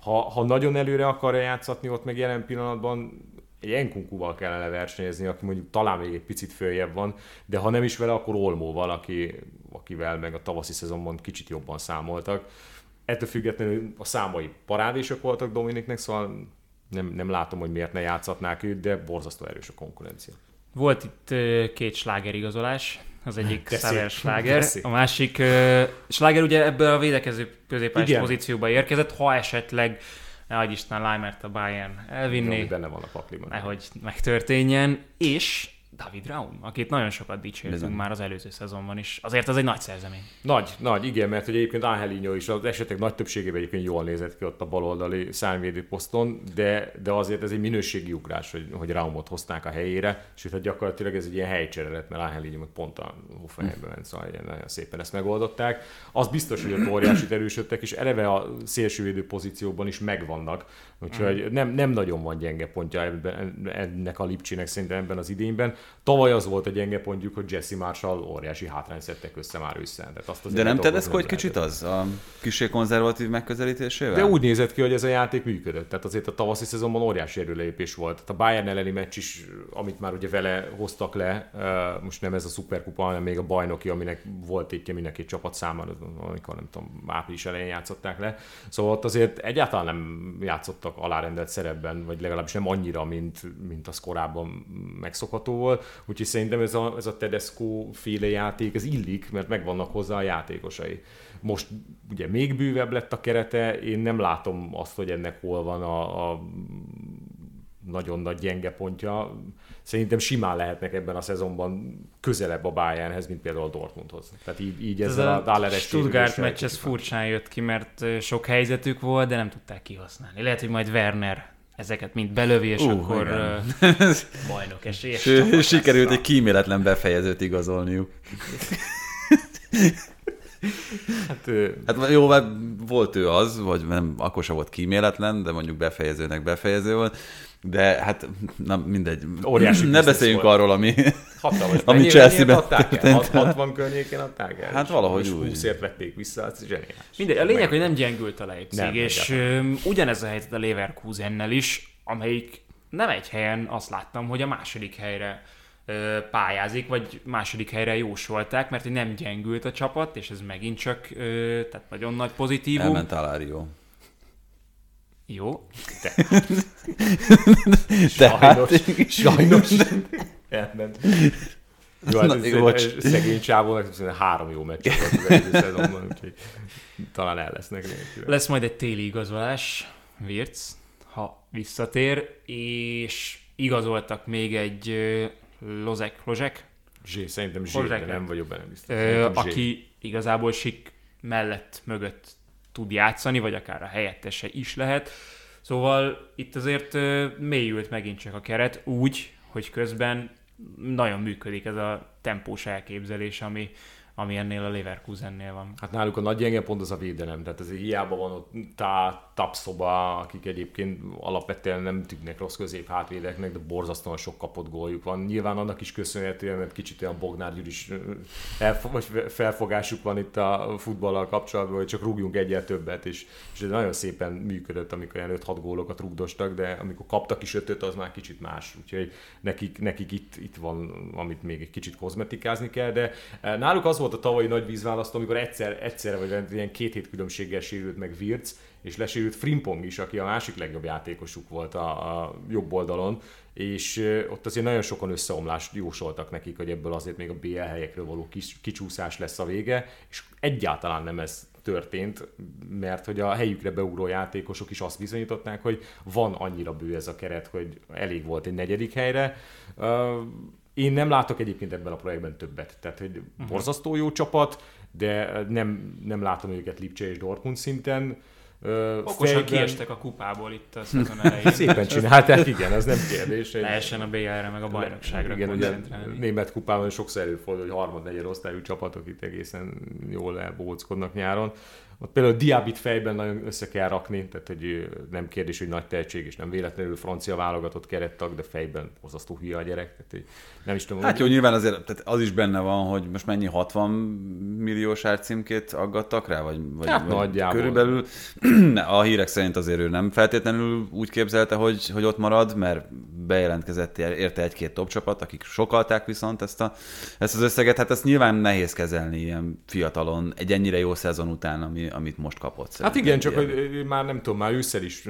Ha, ha nagyon előre akarja játszatni ott meg jelen pillanatban, egy Enkunkuval kellene versenyezni, aki mondjuk talán még egy picit följebb van, de ha nem is vele, akkor Olmóval, aki, akivel meg a tavaszi szezonban kicsit jobban számoltak. Ettől függetlenül a számai parádésok voltak Dominiknek, szóval nem, nem látom, hogy miért ne játszhatnák őt, de borzasztó erős a konkurencia. Volt itt két slágerigazolás, az egyik Xaver Sláger, a másik uh, Sláger ugye ebből a védekező középpályás pozícióba érkezett, ha esetleg nehogy Isten Leimert a Bayern elvinni. benne van a pakliban. Nehogy megtörténjen. És David Raum, akit nagyon sokat dicsértünk már az előző szezonban is. Azért az egy nagy szerzemény. Nagy, nagy, igen, mert hogy egyébként Angelino is az esetek nagy többségében egyébként jól nézett ki ott a baloldali szárnyvédő poszton, de, de azért ez egy minőségi ugrás, hogy, hogy Raumot hozták a helyére, sőt, hát gyakorlatilag ez egy ilyen helycsere lett, mert Angelino meg pont a Hoffenheimbe ment, szóval ilyen nagyon szépen ezt megoldották. Az biztos, hogy a óriásit erősödtek, és eleve a szélsővédő pozícióban is megvannak, úgyhogy nem, nem nagyon van gyenge pontja ebben, ennek a Lipcsinek szerintem ebben az idényben. Tavaly az volt a gyenge pontjuk, hogy Jesse Marshall óriási hátrány szedtek össze már össze. Tehát azt De nem tedesz hogy kicsit az a kisé konzervatív megközelítésével? De úgy nézett ki, hogy ez a játék működött. Tehát azért a tavaszi szezonban óriási erőlépés volt. Tehát a Bayern elleni meccs is, amit már ugye vele hoztak le, most nem ez a szuperkupa, hanem még a bajnoki, aminek volt tétje mindenki csapat számára, amikor nem tudom, április elején játszották le. Szóval ott azért egyáltalán nem játszottak alárendelt szerepben, vagy legalábbis nem annyira, mint, mint az korábban megszokható volt Úgyhogy szerintem ez a, ez a Tedesco féle játék, ez illik, mert megvannak hozzá a játékosai. Most ugye még bővebb lett a kerete, én nem látom azt, hogy ennek hol van a, a nagyon nagy gyenge pontja. Szerintem simán lehetnek ebben a szezonban közelebb a Bayernhez, mint például a Dortmundhoz. Tehát így, így ez ezzel a Dahleres Stuttgart meccs ez furcsán jött ki, mert sok helyzetük volt, de nem tudták kihasználni. Lehet, hogy majd Werner ezeket mind belövi, és uh, akkor uh, [LAUGHS] bajnok esélyes. Sikerült egy kíméletlen befejezőt igazolniuk. [LAUGHS] Hát, hát jó, volt ő az, vagy nem, akkor sem volt kíméletlen, de mondjuk befejezőnek befejező volt. De hát, na mindegy. Óriási ne beszéljünk volt. arról, ami, Hatalmas. ami Chelsea-ben történt. 60 környékén adták el. Hát valahogy úgy. 20-ért vették vissza, ez zseniális. Mindegy, a lényeg, Meg... hogy nem gyengült a Leipzig, nem, és um, ugyanez a helyzet a Leverkusennel is, amelyik nem egy helyen azt láttam, hogy a második helyre pályázik, vagy második helyre jósolták, mert nem gyengült a csapat, és ez megint csak tehát nagyon nagy pozitívum. Elment Alario. Jó. De. [LAUGHS] sajnos, sajnos. [LAUGHS] Elment. Jó, hát Na, ez, ez szegény csávónak három jó meccs volt az előző szezonban, úgyhogy talán el lesznek nélkül. Lesz majd egy téli igazolás, Virc, ha visszatér, és igazoltak még egy Lozek, Lozek? Zsé, szerintem Zsé, de nem vagyok benne biztos. Ö, aki igazából Sik mellett, mögött tud játszani, vagy akár a helyettese is lehet. Szóval itt azért mélyült megint csak a keret úgy, hogy közben nagyon működik ez a tempós elképzelés, ami, ami ennél a Leverkusennél van. Hát náluk a nagy gyenge pont az a védelem, tehát ez hiába van ott tá, tapszoba, akik egyébként alapvetően nem tűnnek rossz közép hátvédeknek, de borzasztóan sok kapott góljuk van. Nyilván annak is köszönhetően, mert kicsit olyan Bognár is felfogásuk van itt a futballal kapcsolatban, hogy csak rúgjunk egyet többet, és, és ez nagyon szépen működött, amikor olyan 5-6 gólokat rúgdostak, de amikor kaptak is ötöt, az már kicsit más. Úgyhogy nekik, nekik itt, itt van, amit még egy kicsit kozmetikázni kell, de náluk az volt volt a tavalyi nagy vízválasztó, amikor egyszer, egyszerre vagy ilyen két hét különbséggel sérült meg Virc, és lesérült Frimpong is, aki a másik legjobb játékosuk volt a, a jobb oldalon, és ott azért nagyon sokan összeomlást jósoltak nekik, hogy ebből azért még a BL helyekről való kis, kicsúszás lesz a vége, és egyáltalán nem ez történt, mert hogy a helyükre beugró játékosok is azt bizonyították, hogy van annyira bő ez a keret, hogy elég volt egy negyedik helyre. Én nem látok egyébként ebben a projektben többet. Tehát, hogy uh-huh. borzasztó jó csapat, de nem, nem látom őket Lipcse és Dortmund szinten. Okosan fejben... kiestek a kupából itt a szezon elején. Szépen csinálták, igen, ez nem kérdés. Lehessen a BL-re, meg a bajnokságra Igen, ugye német kupában sokszor előfordul, hogy harmad-negyed osztályú csapatok itt egészen jól elbóckodnak nyáron. Ott például Diabit fejben nagyon össze kell rakni, tehát hogy nem kérdés, hogy nagy tehetség, és nem véletlenül francia válogatott kerettag, de fejben hozasztó hülye a gyerek. Tehát, hogy nem is tudom. Hát jó, nyilván azért tehát az is benne van, hogy most mennyi 60 milliós árcímkét aggattak rá, vagy, vagy, hát, vagy nagyjából. körülbelül. [CLEARS THROAT] A hírek szerint azért ő nem feltétlenül úgy képzelte, hogy, hogy ott marad, mert bejelentkezett érte egy-két top csapat, akik sokalták viszont ezt, a, ezt az összeget. Hát ezt nyilván nehéz kezelni ilyen fiatalon, egy ennyire jó szezon után, ami, amit most kapott. Hát igen, csak hogy már nem tudom, már ősszel is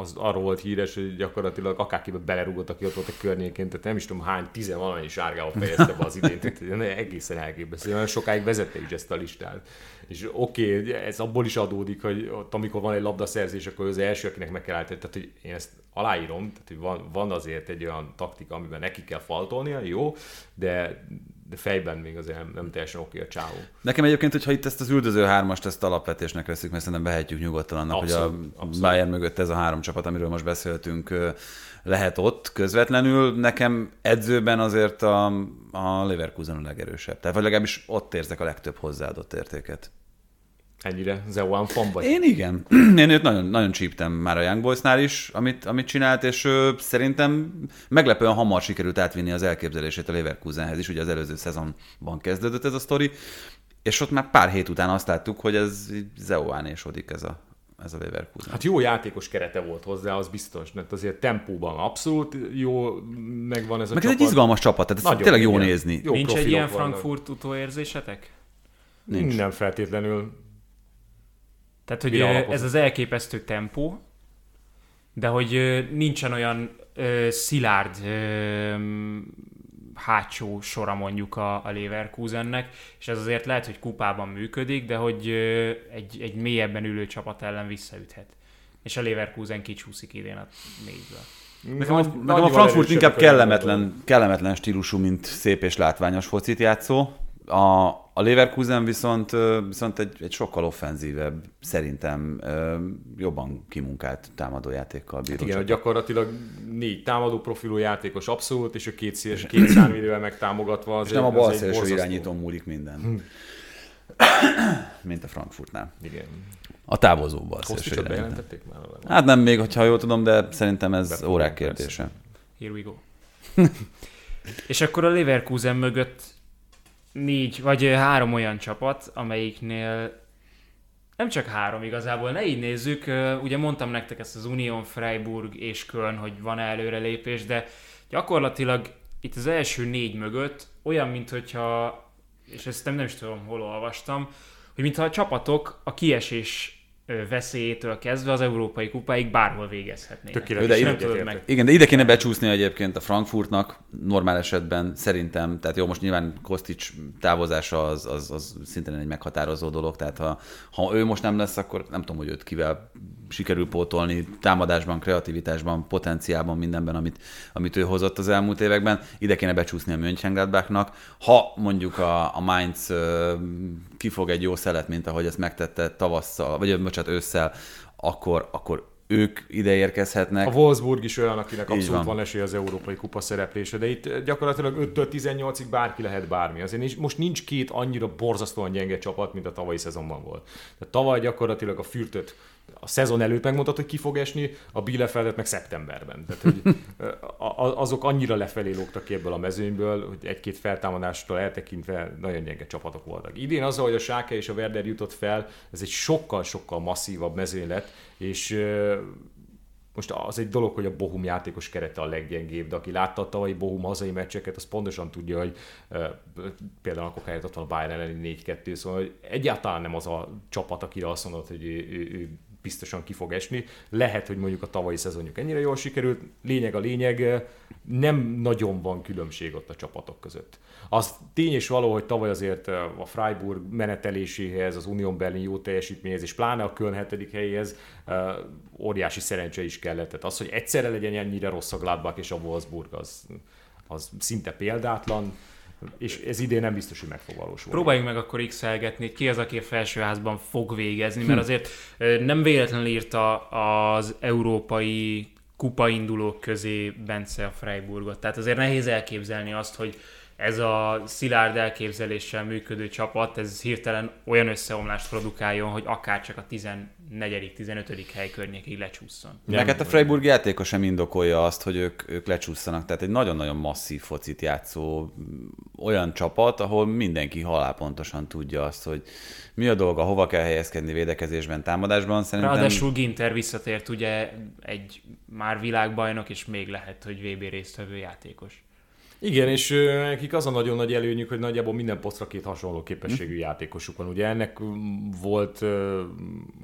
az, arról volt híres, hogy gyakorlatilag akárkibe belerúgott, aki ott volt a környékén, tehát nem is tudom hány, tizenvalanyi sárgával fejezte be az idén, tehát egészen elképesztő, olyan sokáig vezette is ezt a listát. És oké, okay, ez abból is adódik, hogy ott, amikor van egy labdaszerzés, akkor az első, akinek meg kell állítani. Tehát, hogy én ezt aláírom, tehát, hogy van, van azért egy olyan taktika, amiben neki kell faltolnia, jó, de de fejben még azért nem, nem teljesen oké a csávó. Nekem egyébként, hogyha itt ezt az üldöző hármast, ezt alapvetésnek veszik, mert szerintem vehetjük nyugodtan annak, abszolút, hogy a abszolút. Bayern mögött ez a három csapat, amiről most beszéltünk, lehet ott közvetlenül. Nekem edzőben azért a, a Leverkusen a legerősebb. Tehát vagy legalábbis ott érzek a legtöbb hozzáadott értéket. Ennyire Zeuan fan vagy? Én igen. [CLEARS THROAT] Én őt nagyon, nagyon csíptem már a Young Boysnál is, amit, amit csinált, és ö, szerintem meglepően hamar sikerült átvinni az elképzelését a Leverkusenhez is, ugye az előző szezonban kezdődött ez a sztori, és ott már pár hét után azt láttuk, hogy ez Zeuánéshodik ez a, ez a Leverkusen. Hát jó játékos kerete volt hozzá, az biztos, mert azért tempóban abszolút jó megvan ez a Meg csapat. ez egy izgalmas csapat, tehát ez Nagyon, tényleg jó igen. nézni. Jó Nincs egy ilyen Frankfurt utóérzésetek? Nincs. Nem feltétlenül. Tehát, hogy ez az elképesztő tempó, de hogy nincsen olyan ö, szilárd ö, hátsó sora mondjuk a, a Leverkusennek, és ez azért lehet, hogy kupában működik, de hogy ö, egy, egy mélyebben ülő csapat ellen visszaüthet. És a Leverkusen kicsúszik idén a négyből. Nekem, a, nekem a Frankfurt inkább kellemetlen, kellemetlen stílusú, mint szép és látványos focit játszó. A, a Leverkusen viszont, viszont egy, egy sokkal offenzívebb, szerintem jobban kimunkált támadójátékkal bíró. Hát igen, gyakorlatilag négy támadó profilú játékos abszolút, és a két, széles, két számvédővel megtámogatva. És nem a bal szélső irányító múlik minden. Hm. Mint a Frankfurtnál. Igen. A távozó bal szélső bejelentették már? Hát nem még, hogyha jól tudom, de szerintem ez Befogom, órák kérdése. Here we go. [LAUGHS] és akkor a Leverkusen mögött négy, vagy három olyan csapat, amelyiknél nem csak három igazából, ne így nézzük, ugye mondtam nektek ezt az Union, Freiburg és Köln, hogy van előrelépés, de gyakorlatilag itt az első négy mögött olyan, mint hogyha, és ezt nem, nem is tudom, hol olvastam, hogy mintha a csapatok a kiesés veszélyétől kezdve az európai kupáig bárhol végezhetnének. Tökéletes. De ide, meg. Igen, de ide kéne becsúszni egyébként a Frankfurtnak, normál esetben szerintem, tehát jó, most nyilván Kostics távozása az, az, az szintén egy meghatározó dolog, tehát ha, ha ő most nem lesz, akkor nem tudom, hogy őt kivel sikerül pótolni támadásban, kreativitásban, potenciálban, mindenben, amit, amit ő hozott az elmúlt években. Ide kéne becsúszni a Mönchengladbachnak. Ha mondjuk a, a Mainz kifog egy jó szelet, mint ahogy ezt megtette tavasszal, vagy bocsánat, ősszel, akkor, akkor ők ide érkezhetnek. A Wolfsburg is olyan, akinek abszolút van. van esély az Európai Kupa szereplése, de itt gyakorlatilag 5-től 18-ig bárki lehet bármi. Azért most nincs két annyira borzasztóan gyenge csapat, mint a tavalyi szezonban volt. Tehát tavaly gyakorlatilag a fürtöt a szezon előtt megmondtad, hogy ki fog esni, a Bielefeldet meg szeptemberben. Tehát, hogy azok annyira lefelé lógtak ki ebből a mezőnyből, hogy egy-két feltámadástól eltekintve nagyon gyenge csapatok voltak. Idén azzal, hogy a Sáke és a Werder jutott fel, ez egy sokkal-sokkal masszívabb mezőny lett, és most az egy dolog, hogy a Bohum játékos kerete a leggyengébb, de aki látta a tavalyi Bohum hazai meccseket, az pontosan tudja, hogy uh, például akkor helyett ott van a Bayern elleni 4-2, szóval hogy egyáltalán nem az a csapat, akire azt mondod, hogy ő, ő, ő biztosan ki fog esni. Lehet, hogy mondjuk a tavalyi szezonjuk ennyire jól sikerült, lényeg a lényeg, nem nagyon van különbség ott a csapatok között. Az tény és való, hogy tavaly azért a Freiburg meneteléséhez, az Union Berlin jó teljesítményhez, és pláne a Köln hetedik helyéhez óriási szerencse is kellett. Tehát az, hogy egyszerre legyen ennyire rossz a Gladbach és a Wolfsburg, az, az szinte példátlan és ez idén nem biztos, hogy meg fog valósulni. Próbáljunk meg akkor x hogy ki az, aki a felsőházban fog végezni, mert hm. azért nem véletlenül írta az európai kupaindulók közé Bence a Freiburgot. Tehát azért nehéz elképzelni azt, hogy ez a szilárd elképzeléssel működő csapat, ez hirtelen olyan összeomlást produkáljon, hogy akár csak a 14. 15. hely környékig lecsúszson. Neked a Freiburg játékos sem indokolja azt, hogy ők, ők lecsúszanak. Tehát egy nagyon-nagyon masszív focit játszó olyan csapat, ahol mindenki halálpontosan tudja azt, hogy mi a dolga, hova kell helyezkedni védekezésben, támadásban. Szerintem... Ráadásul Ginter visszatért ugye egy már világbajnok, és még lehet, hogy VB résztvevő játékos. Igen, és nekik az a nagyon nagy előnyük, hogy nagyjából minden posztra két hasonló képességű hm. játékosuk van. Ugye ennek volt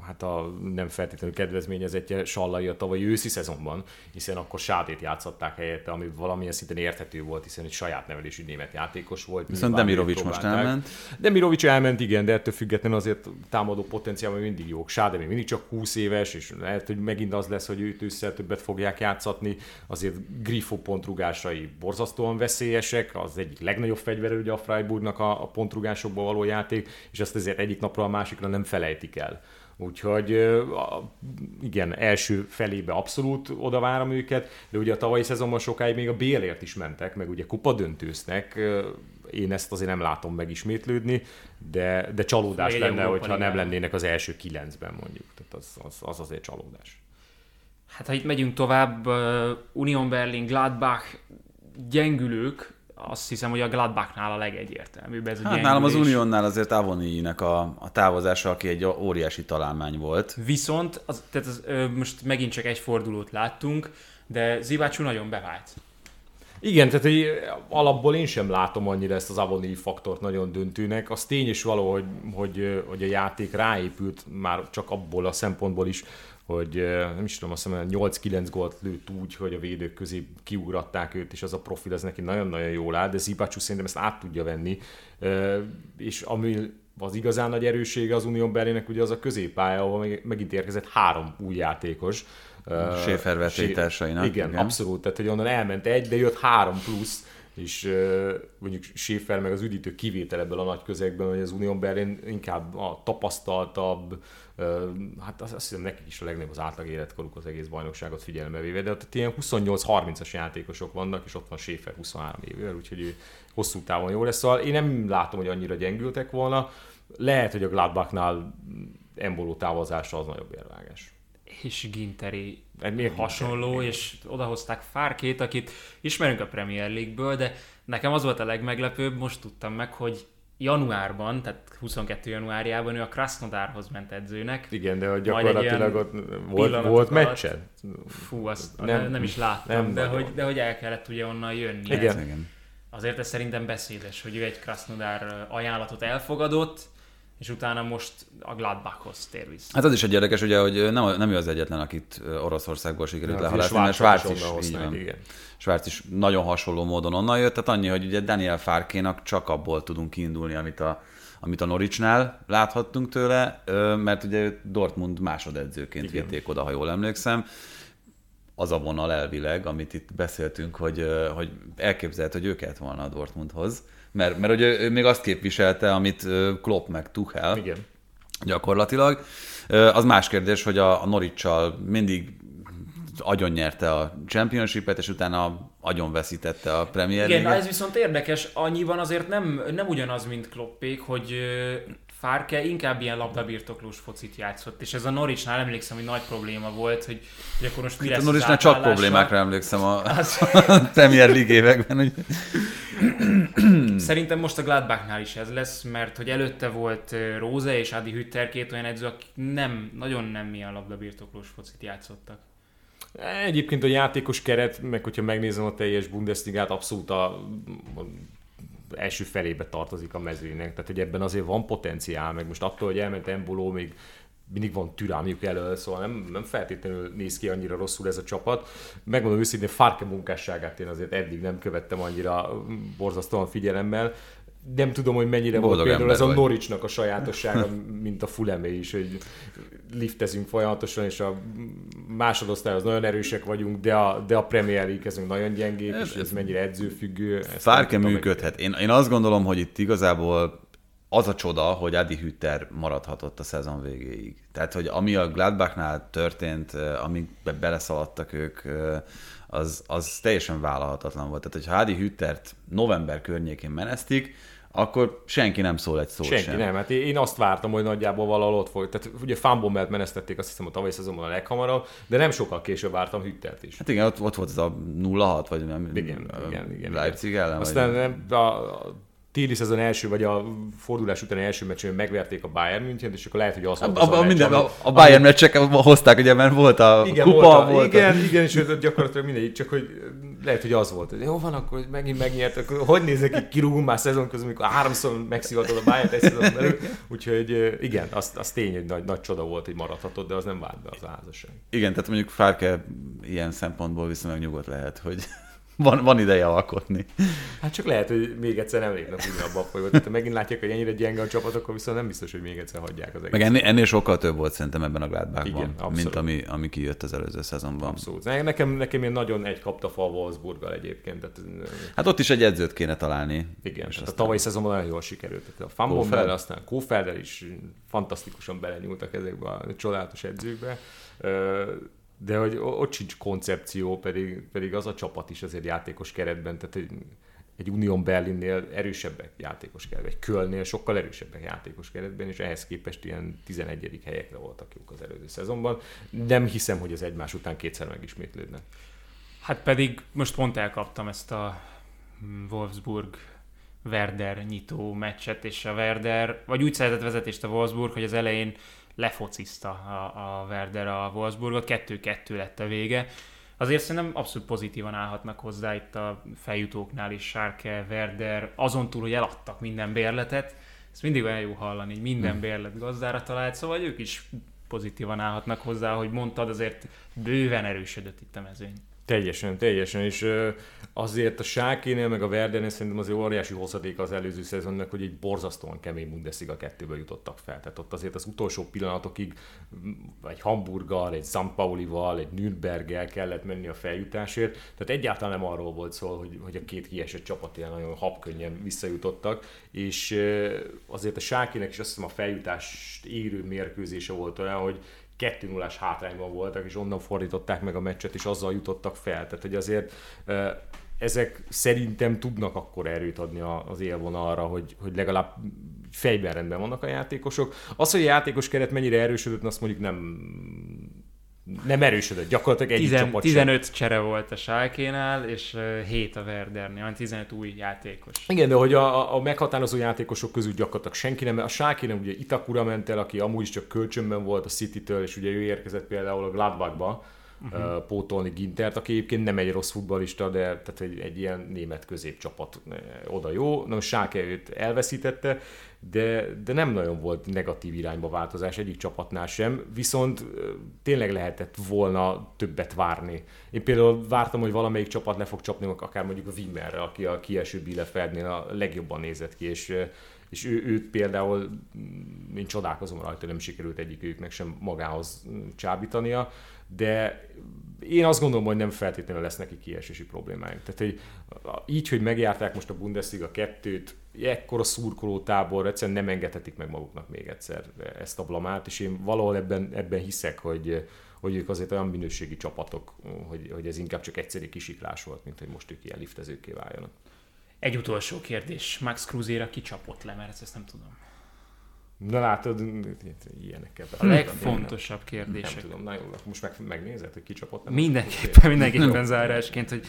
hát a nem feltétlenül kedvezményezetje Sallai a tavalyi őszi szezonban, hiszen akkor Sádét játszották helyette, ami valamilyen szinten érthető volt, hiszen egy saját nevelésű német játékos volt. Viszont Demirovics most elment. Demirovics elment, igen, de ettől függetlenül azért támadó potenciál még mindig jók. Sáde még mindig csak 20 éves, és lehet, hogy megint az lesz, hogy őt ősszel többet fogják játszatni. Azért Grifo pontrugásai borzasztóan veszélyesek, az egyik legnagyobb fegyver ugye a Freiburgnak a, a pontrugásokból való játék, és ezt ezért egyik napról a másikra nem felejtik el. Úgyhogy igen, első felébe abszolút oda várom őket, de ugye a tavalyi szezonban sokáig még a BL-ért is mentek, meg ugye kupa döntőznek, én ezt azért nem látom megismétlődni, de, de csalódás Még lenne, hogyha nem lennének az első kilencben mondjuk. Tehát az, az, az azért csalódás. Hát ha itt megyünk tovább, Union Berlin, Gladbach, gyengülők, azt hiszem, hogy a Gladbachnál a legegyértelműbb ez a hát nálam az Unionnál azért Avoniinek a, a távozása, aki egy óriási találmány volt. Viszont, az, tehát az, ö, most megint csak egy fordulót láttunk, de Zivácsú nagyon bevált. Igen, tehát hogy alapból én sem látom annyira ezt az Avoni faktort nagyon döntőnek. Az tény is való, hogy, hogy, hogy a játék ráépült már csak abból a szempontból is, hogy nem is tudom, azt hiszem 8-9 gólt lőtt úgy, hogy a védők közé kiugratták őt, és az a profil ez neki nagyon-nagyon jól áll, de Zibácsú szerintem ezt át tudja venni, és ami az igazán nagy erőssége az Unión Berlinnek ugye az a középpálya, ahol megint érkezett három új játékos. Schäfer vetétársainak. Igen, igen, abszolút, tehát hogy onnan elment egy, de jött három plusz, és mondjuk Schäfer meg az üdítő kivétel ebből a nagy közegben, hogy az Unión Berlin inkább a tapasztaltabb, hát azt, azt hiszem nekik is a legnagyobb az átlag életkoruk az egész bajnokságot figyelembe véve, de ott ilyen 28-30-as játékosok vannak, és ott van Schäfer 23 évével, úgyhogy ő hosszú távon jó lesz. Szóval én nem látom, hogy annyira gyengültek volna. Lehet, hogy a Gladbachnál Emboló távozása az nagyobb érvágás. És Ginteri hasonló, Ginter? és odahozták Fárkét, akit ismerünk a Premier League-ből, de nekem az volt a legmeglepőbb, most tudtam meg, hogy januárban, tehát 22 januárjában ő a Krasnodarhoz ment edzőnek. Igen, de hogy gyakorlatilag ott volt, volt meccsed? Fú, azt nem, nem is láttam, nem de, hogy, de hogy el kellett ugye onnan jönni. Igen. Igen. Azért ez szerintem beszédes, hogy ő egy Krasnodar ajánlatot elfogadott, és utána most a Gladbachhoz tér vissza. Hát az is egy érdekes, ugye, hogy nem, nem ő az egyetlen, akit Oroszországból sikerült Ja, lehalászni, mert Svárc is így van. igen. Svárc is nagyon hasonló módon onnan jött, tehát annyi, hogy ugye Daniel Fárkénak csak abból tudunk kiindulni, amit a, amit a Noricnál láthattunk tőle, mert ugye őt Dortmund másodedzőként Igen. vitték oda, ha jól emlékszem. Az a vonal elvileg, amit itt beszéltünk, hogy, hogy elképzelhet, hogy ő kellett volna a Dortmundhoz, mert, mert ugye ő még azt képviselte, amit Klopp meg Tuchel, Igen. gyakorlatilag. Az más kérdés, hogy a, a Norwich-sal mindig agyon nyerte a championship-et, és utána agyon veszítette a Premier Igen, ez viszont érdekes, annyiban azért nem, nem ugyanaz, mint Kloppék, hogy Fárke inkább ilyen labdabirtoklós focit játszott, és ez a Norwichnál emlékszem, hogy nagy probléma volt, hogy, hogy akkor most mi A lesz Norwichnál az csak problémákra emlékszem a, Az, a [LAUGHS] Premier League években. Hogy... [CLEARS THROAT] [CLEARS THROAT] Szerintem most a Gladbachnál is ez lesz, mert hogy előtte volt Róze és Adi Hütter két olyan edző, akik nem, nagyon nem ilyen labdabirtoklós focit játszottak. Egyébként a játékos keret, meg hogyha megnézem a teljes Bundesligát, abszolút a, első felébe tartozik a mezőnynek. Tehát, hogy ebben azért van potenciál, meg most attól, hogy elment Emboló, még mindig van türelmük elől, szóval nem, nem feltétlenül néz ki annyira rosszul ez a csapat. Megmondom őszintén, Farke munkásságát én azért eddig nem követtem annyira borzasztóan figyelemmel. Nem tudom, hogy mennyire volt Boldog például ez a. Norwichnak a sajátossága, mint a Fulemé is, hogy liftezünk folyamatosan, és a másodosztályhoz nagyon erősek vagyunk, de a, de a Premier League kezünk nagyon gyengék, és ez mennyire edzőfüggő. tudom működhet. Én, én azt gondolom, hogy itt igazából az a csoda, hogy Adi Hütter maradhatott a szezon végéig. Tehát, hogy ami a Gladbachnál történt, amikbe beleszaladtak ők, az, az teljesen vállalhatatlan volt. Tehát, hogyha Adi Hüttert november környékén menesztik, akkor senki nem szól egy szót Senki sem. nem, hát én azt vártam, hogy nagyjából valahol ott volt. Tehát ugye Fanbommelt menesztették azt hiszem a tavalyi szezonban a leghamarabb, de nem sokkal később vártam Hüttert is. Hát igen, ott, ott volt ez a 0-6, vagy nem, Igen, igen, igen. Leipzig ellen. Aztán vagy... nem, a, a téli szezon első, vagy a fordulás utáni első meccsén megverték a Bayern München, és akkor lehet, hogy az volt A, az a, a, meccs, minden, ami- a, a Bayern meccsek hozták, ugye, mert volt a igen, kupa, volt, a, volt igen, a... igen, és gyakorlatilag mindegy, csak hogy lehet, hogy az volt. Jó van, akkor megint megnyert, akkor hogy néz neki, kirúgunk már szezon közben, amikor háromszor megszivatod a Bayern egy szezon belül. Úgyhogy igen, az, az tény, hogy nagy, nagy csoda volt, hogy maradhatott, de az nem vált be az házasság. Igen, tehát mondjuk Fárke ilyen szempontból viszonylag nyugodt lehet, hogy van, van ideje alkotni. Hát csak lehet, hogy még egyszer nem lépnek úgy abba a folyót. Ha megint látják, hogy ennyire gyenge a csapat, akkor viszont nem biztos, hogy még egyszer hagyják az egész. Meg ennél, ennél sokkal több volt szerintem ebben a Gladbachban, Igen, abszolút. mint ami, ami kijött az előző szezonban. Abszolút. Ne- Nekem, nekem ilyen nagyon egy kapta fa a Wolfsburggal egyébként. Tehát, eh, Hát ott is egy edzőt kéne találni. igen, És tehát a aztán- tavalyi szezonban nagyon jól sikerült. Tehát a Kófeld? aztán Kófeldel is fantasztikusan belenyúltak ezekbe a csodálatos edzőkbe. De hogy ott sincs koncepció, pedig, pedig az a csapat is azért játékos keretben, tehát egy, egy Union Berlinnél erősebbek játékos keretben, egy Kölnnél sokkal erősebbek játékos keretben, és ehhez képest ilyen 11. helyekre voltak jók az előző szezonban. Nem hiszem, hogy az egymás után kétszer megismétlődnek. Hát pedig most pont elkaptam ezt a mm, Wolfsburg Werder nyitó meccset, és a Werder, vagy úgy szerzett vezetést a Wolfsburg, hogy az elején lefocizta a, a Werder a Wolfsburgot, 2-2 lett a vége. Azért szerintem abszolút pozitívan állhatnak hozzá itt a feljutóknál is Sárke, Werder, azon túl, hogy eladtak minden bérletet. Ez mindig olyan jó hallani, hogy minden bérlet gazdára talált, szóval ők is pozitívan állhatnak hozzá, hogy mondtad, azért bőven erősödött itt a mezőny. Teljesen, teljesen, és azért a Sákénél, meg a Verdernél szerintem azért óriási hozadék az előző szezonnak, hogy egy borzasztóan kemény Bundesliga kettőből jutottak fel. Tehát ott azért az utolsó pillanatokig egy Hamburggal, egy St. Egy Nürnberggel kellett menni a feljutásért. Tehát egyáltalán nem arról volt szó, hogy, hogy a két kiesett csapat ilyen nagyon habkönnyen visszajutottak, és azért a Sákének is azt hiszem a feljutást érő mérkőzése volt olyan, hogy 2 0 hátrányban voltak, és onnan fordították meg a meccset, és azzal jutottak fel. Tehát, hogy azért ezek szerintem tudnak akkor erőt adni az élvonalra, hogy, hogy legalább fejben rendben vannak a játékosok. Az, hogy a játékos keret mennyire erősödött, azt mondjuk nem nem erősödött. Gyakorlatilag egy Tizen, csapat sem. 15 csere volt a Sálkénál, és ö, 7 a Werdernél, olyan 15 új játékos. Igen, de hogy a, a- meghatározó játékosok közül gyakorlatilag senki nem, a Sáki nem, ugye Itakura ment el, aki amúgy is csak kölcsönben volt a City-től, és ugye ő érkezett például a Gladbachba, uh-huh. pótolni Gintert, aki egyébként nem egy rossz futbalista, de tehát egy, egy ilyen német középcsapat oda jó. Na Sáke őt elveszítette, de, de nem nagyon volt negatív irányba változás egyik csapatnál sem, viszont tényleg lehetett volna többet várni. Én például vártam, hogy valamelyik csapat le fog csapni, akár mondjuk a Wimmerre, aki a kieső Bielefeldnél a legjobban nézett ki, és és ő, őt például én csodálkozom rajta, nem sikerült egyik őknek sem magához csábítania, de én azt gondolom, hogy nem feltétlenül lesz neki kiesési problémáink. Tehát hogy így, hogy megjárták most a Bundesliga kettőt, ekkora szurkoló tábor, egyszerűen nem engedhetik meg maguknak még egyszer ezt a blamát, és én valahol ebben, ebben hiszek, hogy, hogy ők azért olyan minőségi csapatok, hogy, hogy ez inkább csak egyszerű kisiklás volt, mint hogy most ők ilyen liftezőké váljanak. Egy utolsó kérdés. Max Cruzére kicsapott le, mert ezt nem tudom. Na látod, ilyenekkel. A legfontosabb kérdések. Nem tudom, na jó, most meg, megnézed, hogy kicsapott? Nem mindenképpen, mindenképpen zárásként, hogy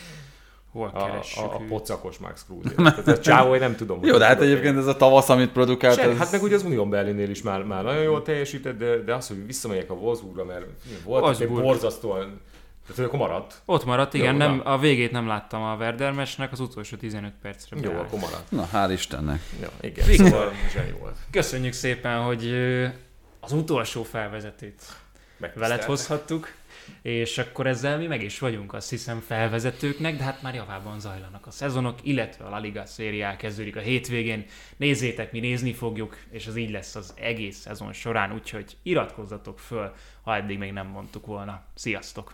hol keressük a, a, a pocakos Max Cruz. [LAUGHS] Tehát a csávó, nem tudom. Jó, de hát egyébként ez a tavasz, amit produkált. ez... Hát meg ugye az Unión Berlinnél is már, már nagyon jól teljesített, de, de az, hogy visszamegyek a Wolfsburgra, mert volt egy borzasztóan tehát akkor maradt? Ott maradt, igen. Jó, nem, a végét nem láttam a Verdermesnek, az utolsó 15 percre. Jó, akkor maradt. Na, hál' Istennek. Jó, igen. Viktor, szóval volt. Köszönjük szépen, hogy az utolsó felvezetőt veled hozhattuk. És akkor ezzel mi meg is vagyunk, azt hiszem, felvezetőknek, de hát már javában zajlanak a szezonok, illetve a La Liga szériá kezdődik a hétvégén. Nézzétek, mi nézni fogjuk, és az így lesz az egész szezon során, úgyhogy iratkozzatok föl, ha eddig még nem mondtuk volna. Sziasztok!